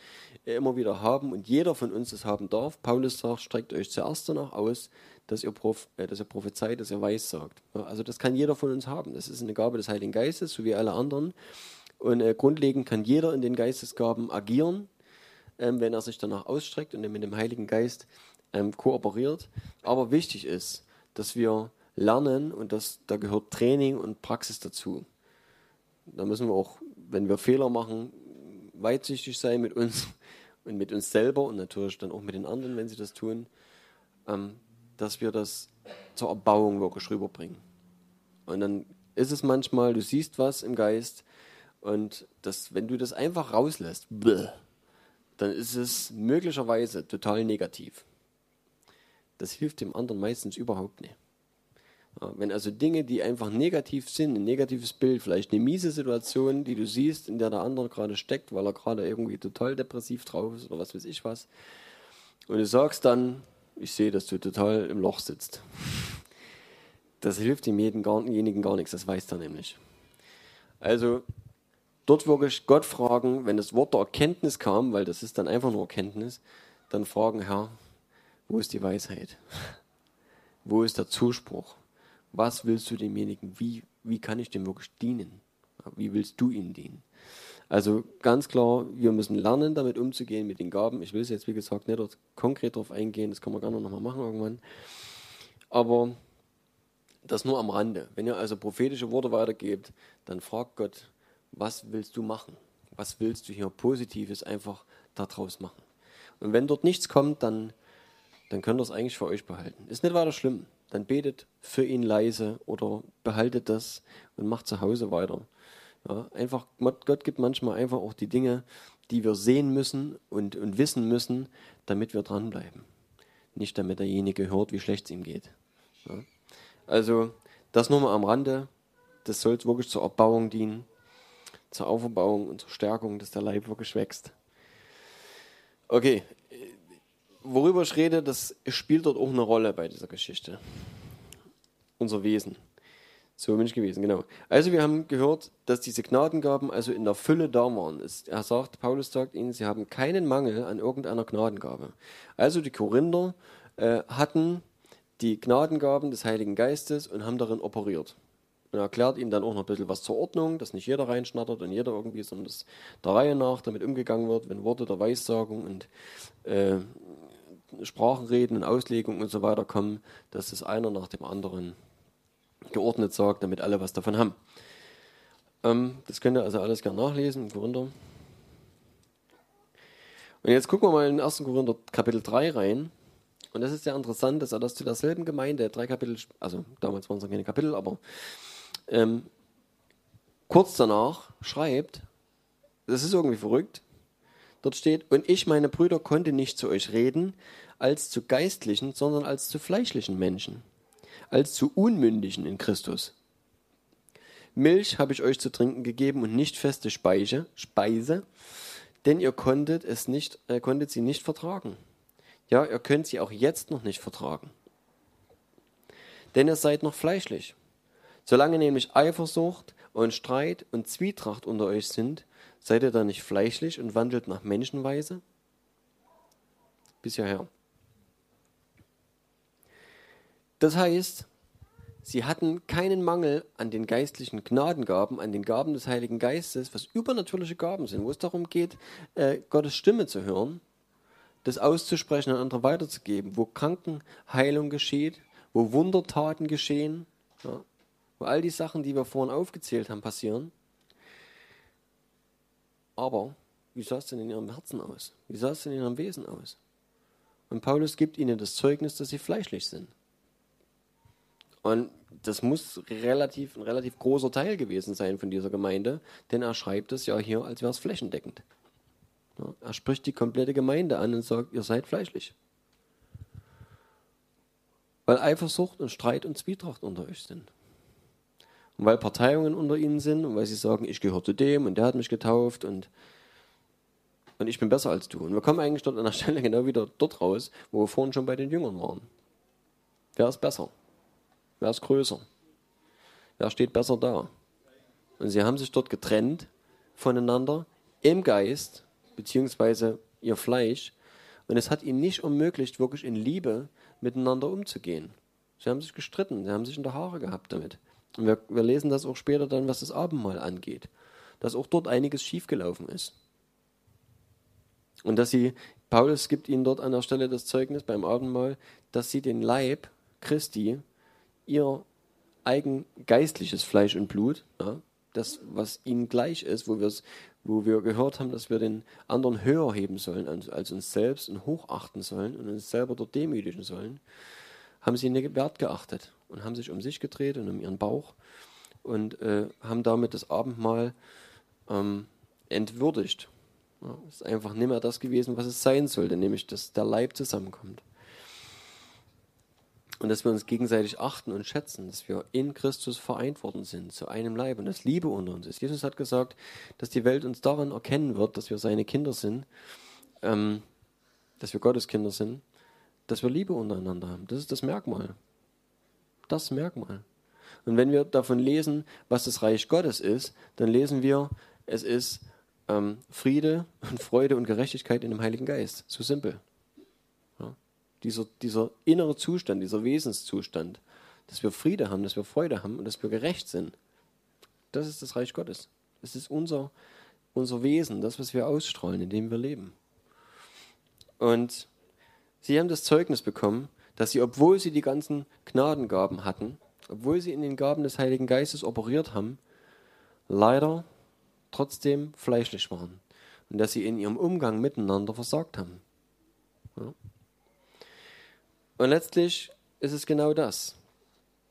immer wieder haben und jeder von uns das haben darf. Paulus sagt, streckt euch zuerst danach aus, dass ihr, Proph äh, dass ihr prophezeit, dass ihr weiß sagt. also das kann jeder von uns haben. Das ist eine Gabe des Heiligen Geistes, so wie alle anderen. Und äh, grundlegend kann jeder in den Geistesgaben agieren, ähm, wenn er sich danach ausstreckt und mit dem Heiligen Geist ähm, kooperiert. Aber wichtig ist, dass wir lernen und das, da gehört Training und Praxis dazu. Da müssen wir auch, wenn wir Fehler machen, weitsichtig sein mit uns und mit uns selber und natürlich dann auch mit den anderen, wenn sie das tun, ähm, dass wir das zur Erbauung wirklich rüberbringen. Und dann ist es manchmal, du siehst was im Geist und das, wenn du das einfach rauslässt, bleh, dann ist es möglicherweise total negativ. Das hilft dem anderen meistens überhaupt nicht. Wenn also Dinge, die einfach negativ sind, ein negatives Bild, vielleicht eine miese Situation, die du siehst, in der der andere gerade steckt, weil er gerade irgendwie total depressiv drauf ist oder was weiß ich was, und du sagst dann, ich sehe, dass du total im Loch sitzt. Das hilft demjenigen gar nichts, das weiß er nämlich. Also dort wirklich Gott fragen, wenn das Wort der Erkenntnis kam, weil das ist dann einfach nur Erkenntnis, dann fragen, Herr, wo ist die Weisheit? wo ist der Zuspruch? Was willst du demjenigen? Wie, wie kann ich dem wirklich dienen? Wie willst du ihm dienen? Also ganz klar, wir müssen lernen, damit umzugehen mit den Gaben. Ich will es jetzt, wie gesagt, nicht dort konkret darauf eingehen, das können wir gerne nochmal machen irgendwann. Aber das nur am Rande. Wenn ihr also prophetische Worte weitergebt, dann fragt Gott, was willst du machen? Was willst du hier Positives einfach daraus machen? Und wenn dort nichts kommt, dann, dann könnt ihr es eigentlich für euch behalten. Ist nicht weiter schlimm. Dann betet für ihn leise oder behaltet das und macht zu Hause weiter. Ja, einfach, Gott gibt manchmal einfach auch die Dinge, die wir sehen müssen und, und wissen müssen, damit wir dranbleiben. Nicht damit derjenige hört, wie schlecht es ihm geht. Ja. Also, das nur mal am Rande. Das soll wirklich zur Erbauung dienen, zur Auferbauung und zur Stärkung, dass der Leib wirklich wächst. Okay, worüber ich rede, das spielt dort auch eine Rolle bei dieser Geschichte. Unser Wesen. So bin ich gewesen, genau. Also wir haben gehört, dass diese Gnadengaben also in der Fülle da waren. Er sagt, Paulus sagt ihnen, sie haben keinen Mangel an irgendeiner Gnadengabe. Also die Korinther äh, hatten die Gnadengaben des Heiligen Geistes und haben darin operiert. Und er erklärt ihnen dann auch noch ein bisschen was zur Ordnung, dass nicht jeder reinschnattert und jeder irgendwie, sondern dass der Reihe nach damit umgegangen wird, wenn Worte der Weissagung und äh, Sprachenreden und Auslegung und so weiter kommen, dass das einer nach dem anderen geordnet sagt, damit alle was davon haben. Ähm, das könnt ihr also alles gerne nachlesen im Korinther. Und jetzt gucken wir mal in 1. Korinther Kapitel 3 rein. Und das ist sehr interessant, dass er das zu derselben Gemeinde, drei Kapitel, also damals waren es noch keine Kapitel, aber ähm, kurz danach schreibt, das ist irgendwie verrückt, dort steht, und ich, meine Brüder, konnte nicht zu euch reden als zu geistlichen, sondern als zu fleischlichen Menschen als zu Unmündigen in Christus. Milch habe ich euch zu trinken gegeben und nicht feste Speise, Speise denn ihr konntet, es nicht, äh, konntet sie nicht vertragen. Ja, ihr könnt sie auch jetzt noch nicht vertragen. Denn ihr seid noch fleischlich. Solange nämlich Eifersucht und Streit und Zwietracht unter euch sind, seid ihr da nicht fleischlich und wandelt nach Menschenweise? Bis hierher. Das heißt, sie hatten keinen Mangel an den geistlichen Gnadengaben, an den Gaben des Heiligen Geistes, was übernatürliche Gaben sind, wo es darum geht, äh, Gottes Stimme zu hören, das auszusprechen und andere weiterzugeben, wo Krankenheilung geschieht, wo Wundertaten geschehen, ja, wo all die Sachen, die wir vorhin aufgezählt haben, passieren. Aber wie sah es denn in ihrem Herzen aus? Wie sah es denn in ihrem Wesen aus? Und Paulus gibt ihnen das Zeugnis, dass sie fleischlich sind. Und das muss relativ, ein relativ großer Teil gewesen sein von dieser Gemeinde, denn er schreibt es ja hier, als wäre es flächendeckend. Er spricht die komplette Gemeinde an und sagt, ihr seid fleischlich. Weil Eifersucht und Streit und Zwietracht unter euch sind. Und weil Parteiungen unter ihnen sind und weil sie sagen, ich gehöre zu dem und der hat mich getauft und, und ich bin besser als du. Und wir kommen eigentlich dort an der Stelle genau wieder dort raus, wo wir vorhin schon bei den Jüngern waren. Wer ist besser? Wer ist größer? Wer steht besser da? Und sie haben sich dort getrennt voneinander im Geist, beziehungsweise ihr Fleisch. Und es hat ihnen nicht ermöglicht, wirklich in Liebe miteinander umzugehen. Sie haben sich gestritten, sie haben sich in der Haare gehabt damit. Und wir, wir lesen das auch später dann, was das Abendmahl angeht, dass auch dort einiges schiefgelaufen ist. Und dass sie, Paulus gibt ihnen dort an der Stelle das Zeugnis beim Abendmahl, dass sie den Leib Christi ihr eigen geistliches Fleisch und Blut, ja, das, was ihnen gleich ist, wo, wo wir gehört haben, dass wir den anderen höher heben sollen als, als uns selbst und hochachten sollen und uns selber dort demütigen sollen, haben sie nicht wert geachtet und haben sich um sich gedreht und um ihren Bauch und äh, haben damit das Abendmahl ähm, entwürdigt. Ja, ist einfach nicht mehr das gewesen, was es sein sollte, nämlich dass der Leib zusammenkommt. Und dass wir uns gegenseitig achten und schätzen, dass wir in Christus vereint worden sind, zu einem Leib und dass Liebe unter uns ist. Jesus hat gesagt, dass die Welt uns daran erkennen wird, dass wir seine Kinder sind, ähm, dass wir Gottes Kinder sind, dass wir Liebe untereinander haben. Das ist das Merkmal. Das Merkmal. Und wenn wir davon lesen, was das Reich Gottes ist, dann lesen wir, es ist ähm, Friede und Freude und Gerechtigkeit in dem Heiligen Geist. So simpel. Dieser, dieser innere Zustand, dieser Wesenszustand, dass wir Friede haben, dass wir Freude haben und dass wir gerecht sind. Das ist das Reich Gottes. Das ist unser, unser Wesen, das, was wir ausstrahlen, in dem wir leben. Und sie haben das Zeugnis bekommen, dass sie, obwohl sie die ganzen Gnadengaben hatten, obwohl sie in den Gaben des Heiligen Geistes operiert haben, leider trotzdem fleischlich waren und dass sie in ihrem Umgang miteinander versagt haben. Und letztlich ist es genau das.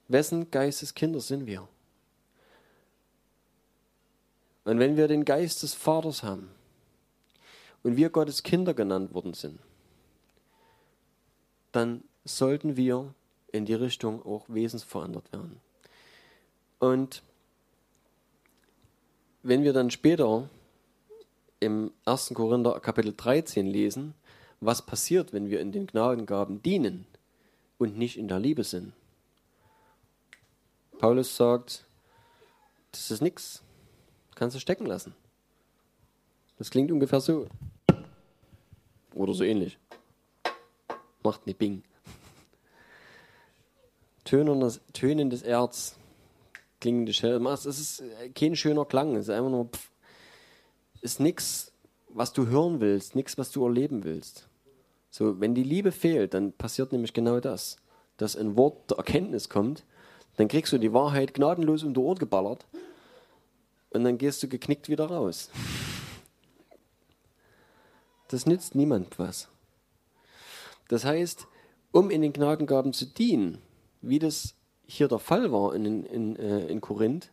Wessen Geistes Kinder sind wir? Und wenn wir den Geist des Vaters haben und wir Gottes Kinder genannt worden sind, dann sollten wir in die Richtung auch wesensverändert werden. Und wenn wir dann später im 1. Korinther Kapitel 13 lesen, was passiert, wenn wir in den Gnadengaben dienen und nicht in der Liebe sind. Paulus sagt, das ist nichts, kannst du stecken lassen. Das klingt ungefähr so. Oder so ähnlich. Macht ne Bing. Tönendes, tönendes Erz, klingende Schellen. Es ist kein schöner Klang, es ist einfach nur, pff, ist nichts, was du hören willst, nichts, was du erleben willst. So, wenn die Liebe fehlt, dann passiert nämlich genau das, dass ein Wort der Erkenntnis kommt, dann kriegst du die Wahrheit gnadenlos um die Ohr geballert und dann gehst du geknickt wieder raus. Das nützt niemand was. Das heißt, um in den Gnadengaben zu dienen, wie das hier der Fall war in, in, äh, in Korinth,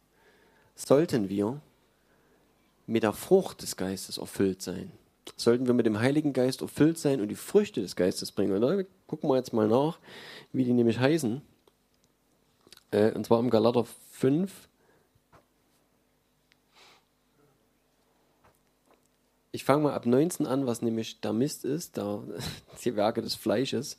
sollten wir mit der Frucht des Geistes erfüllt sein. Sollten wir mit dem Heiligen Geist erfüllt sein und die Früchte des Geistes bringen. Und da gucken wir jetzt mal nach, wie die nämlich heißen. Äh, und zwar im Galater 5. Ich fange mal ab 19 an, was nämlich der Mist ist, der, die Werke des Fleisches.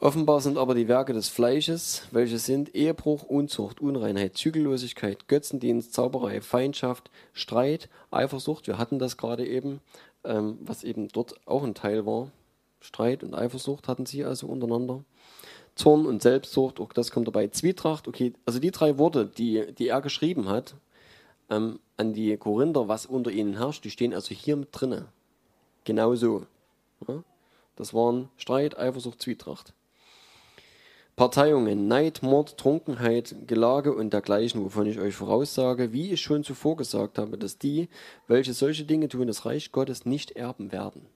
Offenbar sind aber die Werke des Fleisches, welche sind Ehebruch, Unzucht, Unreinheit, Zügellosigkeit, Götzendienst, Zauberei, Feindschaft, Streit, Eifersucht. Wir hatten das gerade eben, ähm, was eben dort auch ein Teil war. Streit und Eifersucht hatten sie also untereinander. Zorn und Selbstsucht, auch das kommt dabei. Zwietracht, okay, also die drei Worte, die, die er geschrieben hat ähm, an die Korinther, was unter ihnen herrscht, die stehen also hier mit drinne. Genau so. Ja? Das waren Streit, Eifersucht, Zwietracht. Parteiungen, Neid, Mord, Trunkenheit, Gelage und dergleichen, wovon ich euch voraussage, wie ich schon zuvor gesagt habe, dass die, welche solche Dinge tun, das Reich Gottes nicht erben werden.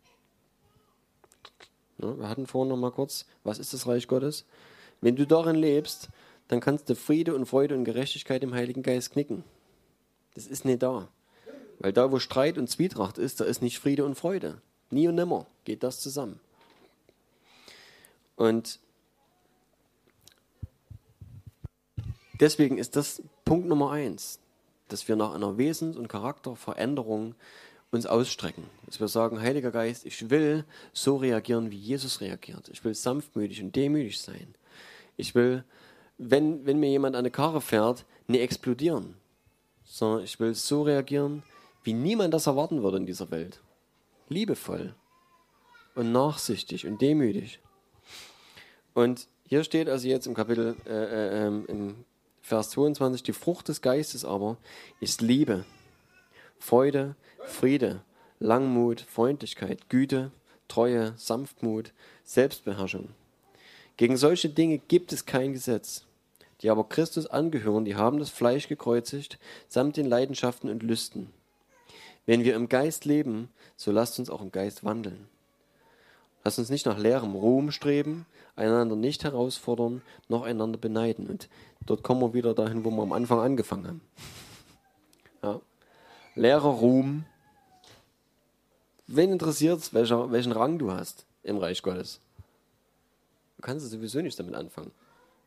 Ja, wir hatten vorhin noch mal kurz, was ist das Reich Gottes? Wenn du darin lebst, dann kannst du Friede und Freude und Gerechtigkeit im Heiligen Geist knicken. Das ist nicht da. Weil da, wo Streit und Zwietracht ist, da ist nicht Friede und Freude. Nie und nimmer geht das zusammen. Und Deswegen ist das Punkt Nummer eins, dass wir nach einer Wesens- und Charakterveränderung uns ausstrecken. Dass wir sagen, Heiliger Geist, ich will so reagieren, wie Jesus reagiert. Ich will sanftmütig und demütig sein. Ich will, wenn, wenn mir jemand eine Karre fährt, nicht explodieren, sondern ich will so reagieren, wie niemand das erwarten würde in dieser Welt. Liebevoll und nachsichtig und demütig. Und hier steht also jetzt im Kapitel, äh, äh, ähm, im Vers 22, die Frucht des Geistes aber ist Liebe, Freude, Friede, Langmut, Freundlichkeit, Güte, Treue, Sanftmut, Selbstbeherrschung. Gegen solche Dinge gibt es kein Gesetz. Die aber Christus angehören, die haben das Fleisch gekreuzigt, samt den Leidenschaften und Lüsten. Wenn wir im Geist leben, so lasst uns auch im Geist wandeln. Lasst uns nicht nach leerem Ruhm streben, einander nicht herausfordern, noch einander beneiden. Und dort kommen wir wieder dahin, wo wir am Anfang angefangen haben. Ja. Leerer Ruhm. Wen interessiert es, welchen Rang du hast im Reich Gottes? Du kannst sowieso nicht damit anfangen.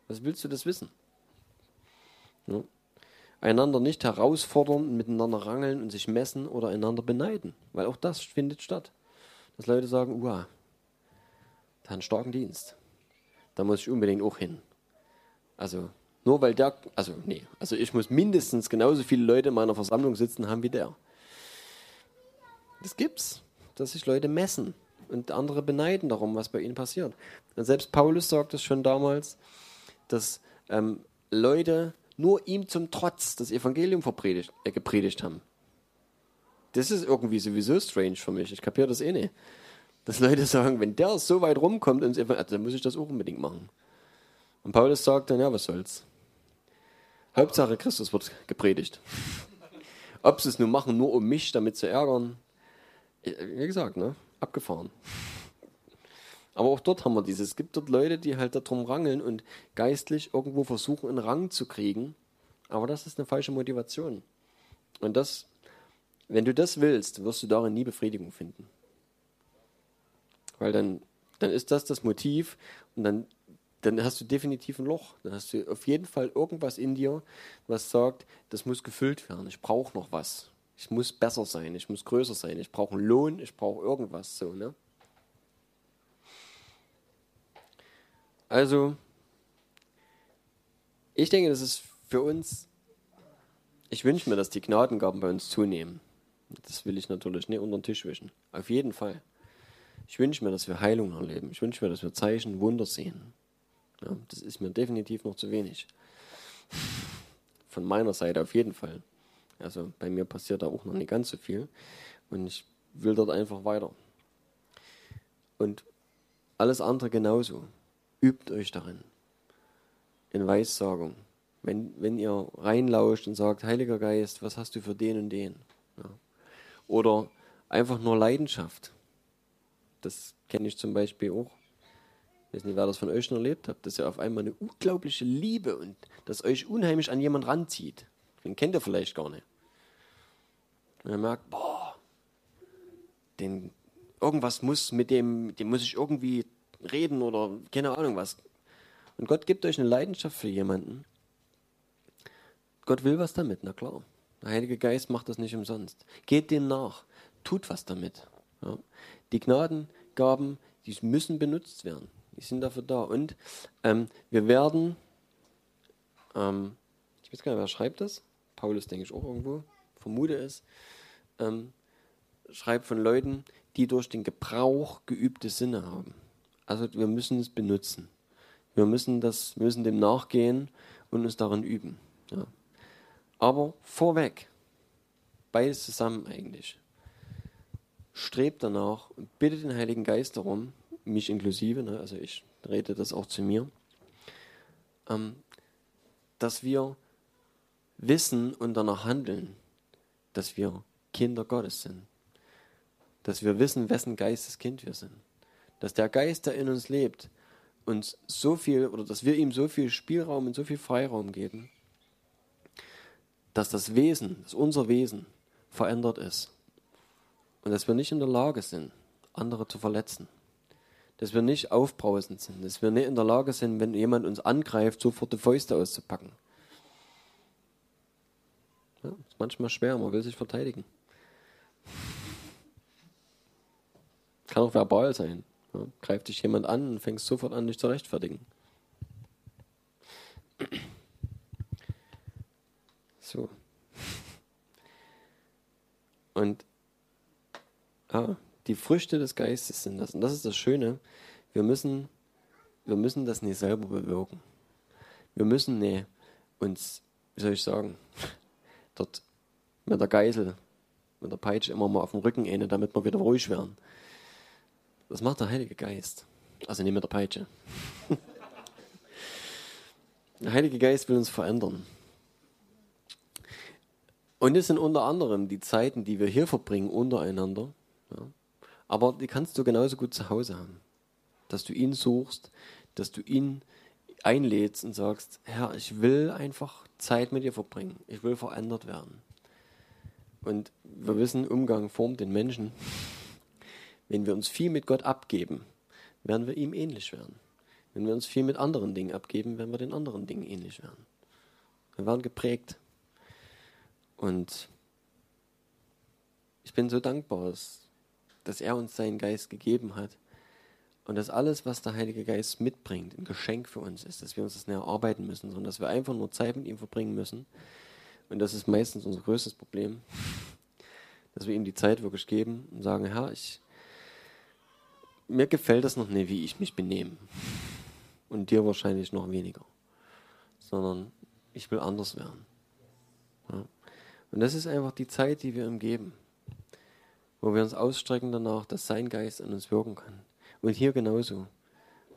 Was willst du das wissen? Ja. Einander nicht herausfordern, miteinander rangeln und sich messen oder einander beneiden. Weil auch das findet statt. Dass Leute sagen, uah, der hat einen starken Dienst. Da muss ich unbedingt auch hin. Also, nur weil der, also nee, also ich muss mindestens genauso viele Leute in meiner Versammlung sitzen haben wie der. Das gibt's, dass sich Leute messen und andere beneiden darum, was bei ihnen passiert. Und selbst Paulus sagt es schon damals, dass ähm, Leute nur ihm zum Trotz das Evangelium verpredigt, äh, gepredigt haben. Das ist irgendwie sowieso strange für mich. Ich kapiere das eh nicht. Dass Leute sagen, wenn der so weit rumkommt, ins Evangelium, also dann muss ich das auch unbedingt machen. Und Paulus sagt dann, ja, was soll's. Hauptsache Christus wird gepredigt. Ob sie es nun machen, nur um mich damit zu ärgern, wie gesagt, ne? abgefahren. Aber auch dort haben wir dieses. Es gibt dort Leute, die halt darum rangeln und geistlich irgendwo versuchen, einen Rang zu kriegen. Aber das ist eine falsche Motivation. Und das, wenn du das willst, wirst du darin nie Befriedigung finden. Weil dann, dann ist das das Motiv und dann, dann hast du definitiv ein Loch. Dann hast du auf jeden Fall irgendwas in dir, was sagt, das muss gefüllt werden. Ich brauche noch was. Ich muss besser sein, ich muss größer sein, ich brauche einen Lohn, ich brauche irgendwas so, ne? Also, ich denke, das ist für uns, ich wünsche mir, dass die Gnadengaben bei uns zunehmen. Das will ich natürlich nicht unter den Tisch wischen. Auf jeden Fall. Ich wünsche mir, dass wir Heilung erleben. Ich wünsche mir, dass wir Zeichen, Wunder sehen. Ja, das ist mir definitiv noch zu wenig. Von meiner Seite auf jeden Fall. Also bei mir passiert da auch noch nicht ganz so viel. Und ich will dort einfach weiter. Und alles andere genauso. Übt euch darin. In Weissagung. Wenn, wenn ihr reinlauscht und sagt, Heiliger Geist, was hast du für den und den? Ja. Oder einfach nur Leidenschaft. Das kenne ich zum Beispiel auch. Weiß nicht, wer das von euch schon erlebt habt, dass ihr auf einmal eine unglaubliche Liebe und das euch unheimlich an jemand ranzieht. Den kennt ihr vielleicht gar nicht. Und er merkt, boah, den, irgendwas muss mit dem, dem muss ich irgendwie reden oder keine Ahnung was. Und Gott gibt euch eine Leidenschaft für jemanden. Gott will was damit, na klar. Der Heilige Geist macht das nicht umsonst. Geht dem nach, tut was damit. Ja. Die Gnadengaben, die müssen benutzt werden. Die sind dafür da. Und ähm, wir werden, ähm, ich weiß gar nicht, wer schreibt das? Paulus, denke ich, auch irgendwo, vermute es, ähm, schreibt von Leuten, die durch den Gebrauch geübte Sinne haben. Also wir müssen es benutzen. Wir müssen, das, müssen dem nachgehen und uns darin üben. Ja. Aber vorweg, beides zusammen eigentlich. Strebt danach und bittet den Heiligen Geist darum, mich inklusive, ne, also ich rede das auch zu mir, ähm, dass wir wissen und danach handeln, dass wir Kinder Gottes sind. Dass wir wissen, wessen Geisteskind wir sind. Dass der Geist, der in uns lebt, uns so viel oder dass wir ihm so viel Spielraum und so viel Freiraum geben, dass das Wesen, dass unser Wesen verändert ist und dass wir nicht in der Lage sind, andere zu verletzen, dass wir nicht aufbrausend sind, dass wir nicht in der Lage sind, wenn jemand uns angreift, sofort die Fäuste auszupacken. Ja, ist manchmal schwer, man will sich verteidigen. Kann auch verbal sein. Ja, greift dich jemand an und fängst sofort an, dich zu rechtfertigen. So. Und ah, die Früchte des Geistes sind das. Und das ist das Schöne. Wir müssen, wir müssen das nicht selber bewirken. Wir müssen nicht uns, wie soll ich sagen, dort mit der Geisel, mit der Peitsche immer mal auf dem Rücken ähnen, damit wir wieder ruhig werden. Das macht der Heilige Geist. Also nicht mit der Peitsche. der Heilige Geist will uns verändern. Und es sind unter anderem die Zeiten, die wir hier verbringen untereinander. Ja. Aber die kannst du genauso gut zu Hause haben. Dass du ihn suchst, dass du ihn einlädst und sagst, Herr, ich will einfach Zeit mit dir verbringen. Ich will verändert werden. Und wir wissen, Umgang formt den Menschen. Wenn wir uns viel mit Gott abgeben, werden wir ihm ähnlich werden. Wenn wir uns viel mit anderen Dingen abgeben, werden wir den anderen Dingen ähnlich werden. Wir werden geprägt. Und ich bin so dankbar, dass er uns seinen Geist gegeben hat und dass alles, was der Heilige Geist mitbringt, ein Geschenk für uns ist, dass wir uns das näher arbeiten müssen, sondern dass wir einfach nur Zeit mit ihm verbringen müssen. Und das ist meistens unser größtes Problem, dass wir ihm die Zeit wirklich geben und sagen, Herr, ich mir gefällt das noch nicht, wie ich mich benehme. Und dir wahrscheinlich noch weniger. Sondern ich will anders werden. Ja. Und das ist einfach die Zeit, die wir ihm geben. Wo wir uns ausstrecken danach, dass sein Geist an uns wirken kann. Und hier genauso.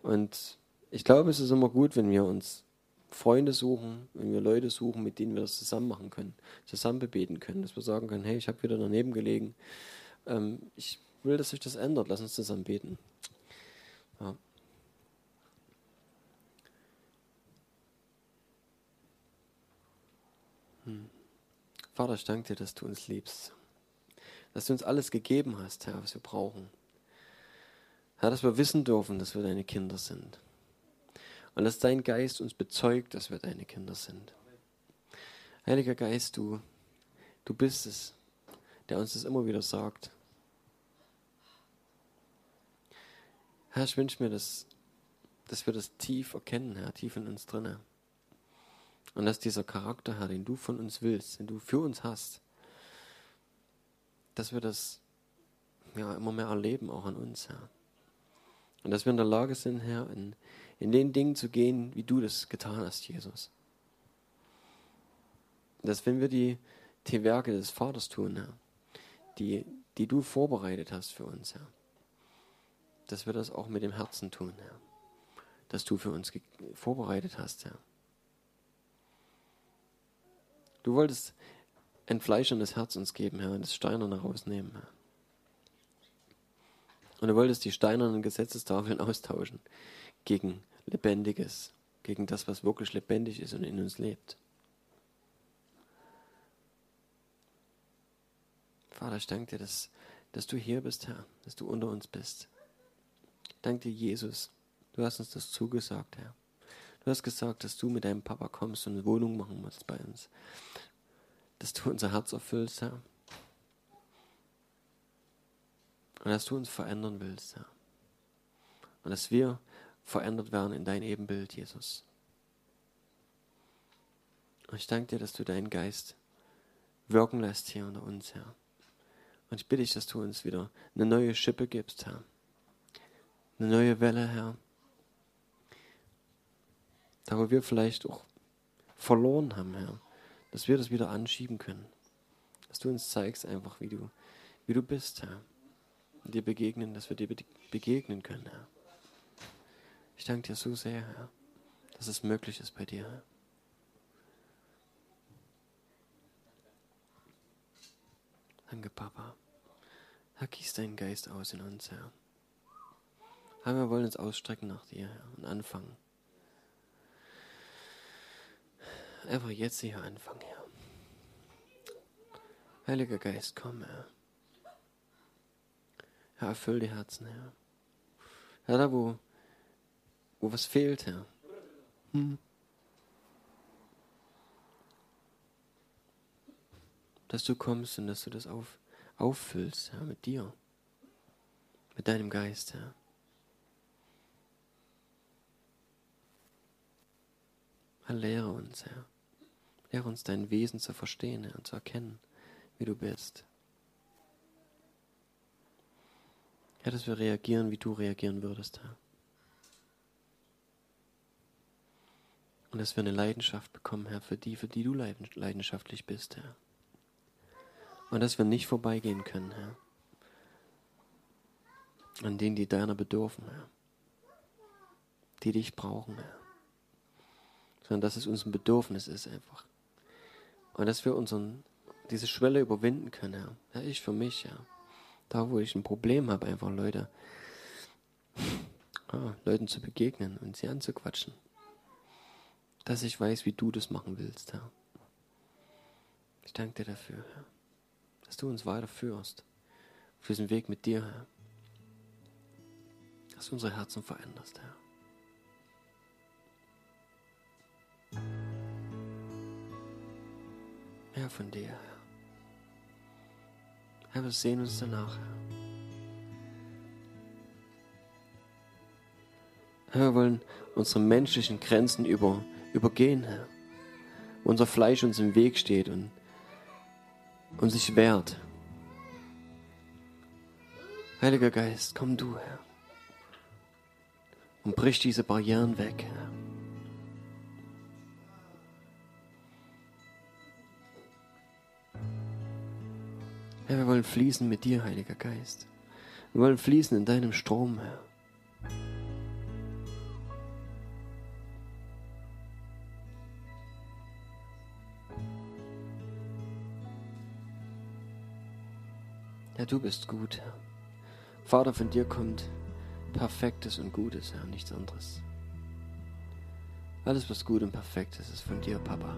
Und ich glaube, es ist immer gut, wenn wir uns Freunde suchen, wenn wir Leute suchen, mit denen wir das zusammen machen können, zusammen bebeten können, dass wir sagen können, hey, ich habe wieder daneben gelegen, ähm, ich will, dass sich das ändert, lass uns zusammen beten. Ja. Hm. Vater, ich danke dir, dass du uns liebst, dass du uns alles gegeben hast, Herr, was wir brauchen. Herr, dass wir wissen dürfen, dass wir deine Kinder sind. Und dass dein Geist uns bezeugt, dass wir deine Kinder sind. Heiliger Geist, du, du bist es, der uns das immer wieder sagt. Herr, ich wünsche mir, dass, dass wir das tief erkennen, Herr, tief in uns drinne. Und dass dieser Charakter, Herr, den du von uns willst, den du für uns hast, dass wir das ja, immer mehr erleben, auch an uns, Herr. Und dass wir in der Lage sind, Herr, in, in den Dingen zu gehen, wie du das getan hast, Jesus. Dass wenn wir die, die Werke des Vaters tun, Herr, die, die du vorbereitet hast für uns, Herr, dass wir das auch mit dem Herzen tun, Herr. Dass du für uns vorbereitet hast, Herr. Du wolltest ein fleischendes Herz uns geben, Herr, und das Steinerne rausnehmen, Herr. Und du wolltest die steinernen Gesetzestafeln austauschen gegen Lebendiges, gegen das, was wirklich lebendig ist und in uns lebt. Vater, ich danke dir, dass, dass du hier bist, Herr, dass du unter uns bist. Ich danke dir, Jesus. Du hast uns das zugesagt, Herr. Du hast gesagt, dass du mit deinem Papa kommst und eine Wohnung machen musst bei uns. Dass du unser Herz erfüllst, Herr. Und dass du uns verändern willst, Herr. Und dass wir verändert werden in dein Ebenbild, Jesus. Und ich danke dir, dass du deinen Geist wirken lässt hier unter uns, Herr. Und ich bitte dich, dass du uns wieder eine neue Schippe gibst, Herr. Eine neue Welle, Herr. Da wo wir vielleicht auch verloren haben, Herr. Dass wir das wieder anschieben können. Dass du uns zeigst einfach, wie du, wie du bist, Herr. Dir begegnen, dass wir dir begegnen können, Herr. Ich danke dir so sehr, Herr, dass es möglich ist bei dir. Herr. Danke, Papa. Herr, gieß deinen Geist aus in uns, Herr. Herr, wir wollen uns ausstrecken nach dir Herr, und anfangen. Einfach jetzt hier anfangen, Herr. Heiliger Geist, komm, Herr. Herr, erfüll die Herzen, Herr. Herr, da wo wo was fehlt, Herr. Hm. Dass du kommst und dass du das auf, auffüllst, Herr, mit dir, mit deinem Geist, Herr. Herr, lehre uns, Herr. Lehre uns dein Wesen zu verstehen, Herr, und zu erkennen, wie du bist. Herr, dass wir reagieren, wie du reagieren würdest, Herr. Und dass wir eine Leidenschaft bekommen, Herr, für die, für die du leidenschaftlich bist, Herr. Und dass wir nicht vorbeigehen können, Herr. An denen, die deiner bedürfen, Herr. Die dich brauchen, Herr. Sondern dass es uns ein Bedürfnis ist, einfach. Und dass wir unseren, diese Schwelle überwinden können, Herr. Ja, ich für mich, ja. Da, wo ich ein Problem habe, einfach Leute, ah, Leuten zu begegnen und sie anzuquatschen dass ich weiß, wie du das machen willst, Herr. Ich danke dir dafür, Herr, dass du uns weiterführst auf diesem Weg mit dir, Herr. Dass du unsere Herzen veränderst, Herr. Mehr von dir, Herr. Herr, wir sehen uns danach, Herr. Wir wollen unsere menschlichen Grenzen über übergehen, Herr. Wo unser Fleisch uns im Weg steht und, und sich wehrt. Heiliger Geist, komm du, Herr. und brich diese Barrieren weg, Herr. Herr, wir wollen fließen mit dir, Heiliger Geist. Wir wollen fließen in deinem Strom, Herr. Herr, du bist gut, Herr. Vater, von dir kommt Perfektes und Gutes, Herr, nichts anderes. Alles, was gut und perfekt ist, ist von dir, Papa.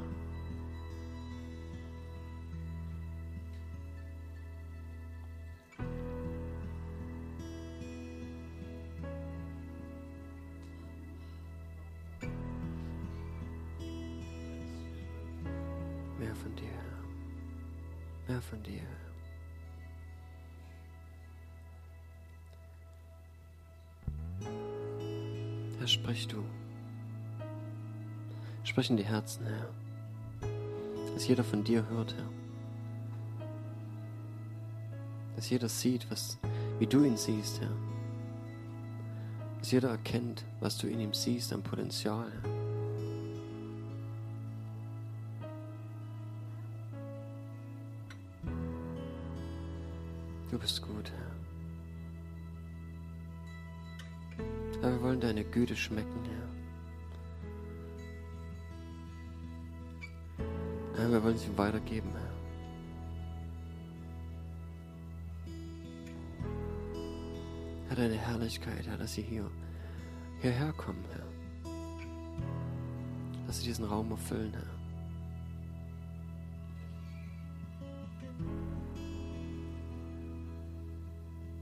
Sprich in die Herzen, Herr. Dass jeder von dir hört, Herr. Dass jeder sieht, was, wie du ihn siehst, Herr. Dass jeder erkennt, was du in ihm siehst an Potenzial, Herr. Weitergeben, Herr. Herr, deine Herrlichkeit, Herr, dass sie hier hierher kommen, Herr. Dass sie diesen Raum erfüllen, Herr.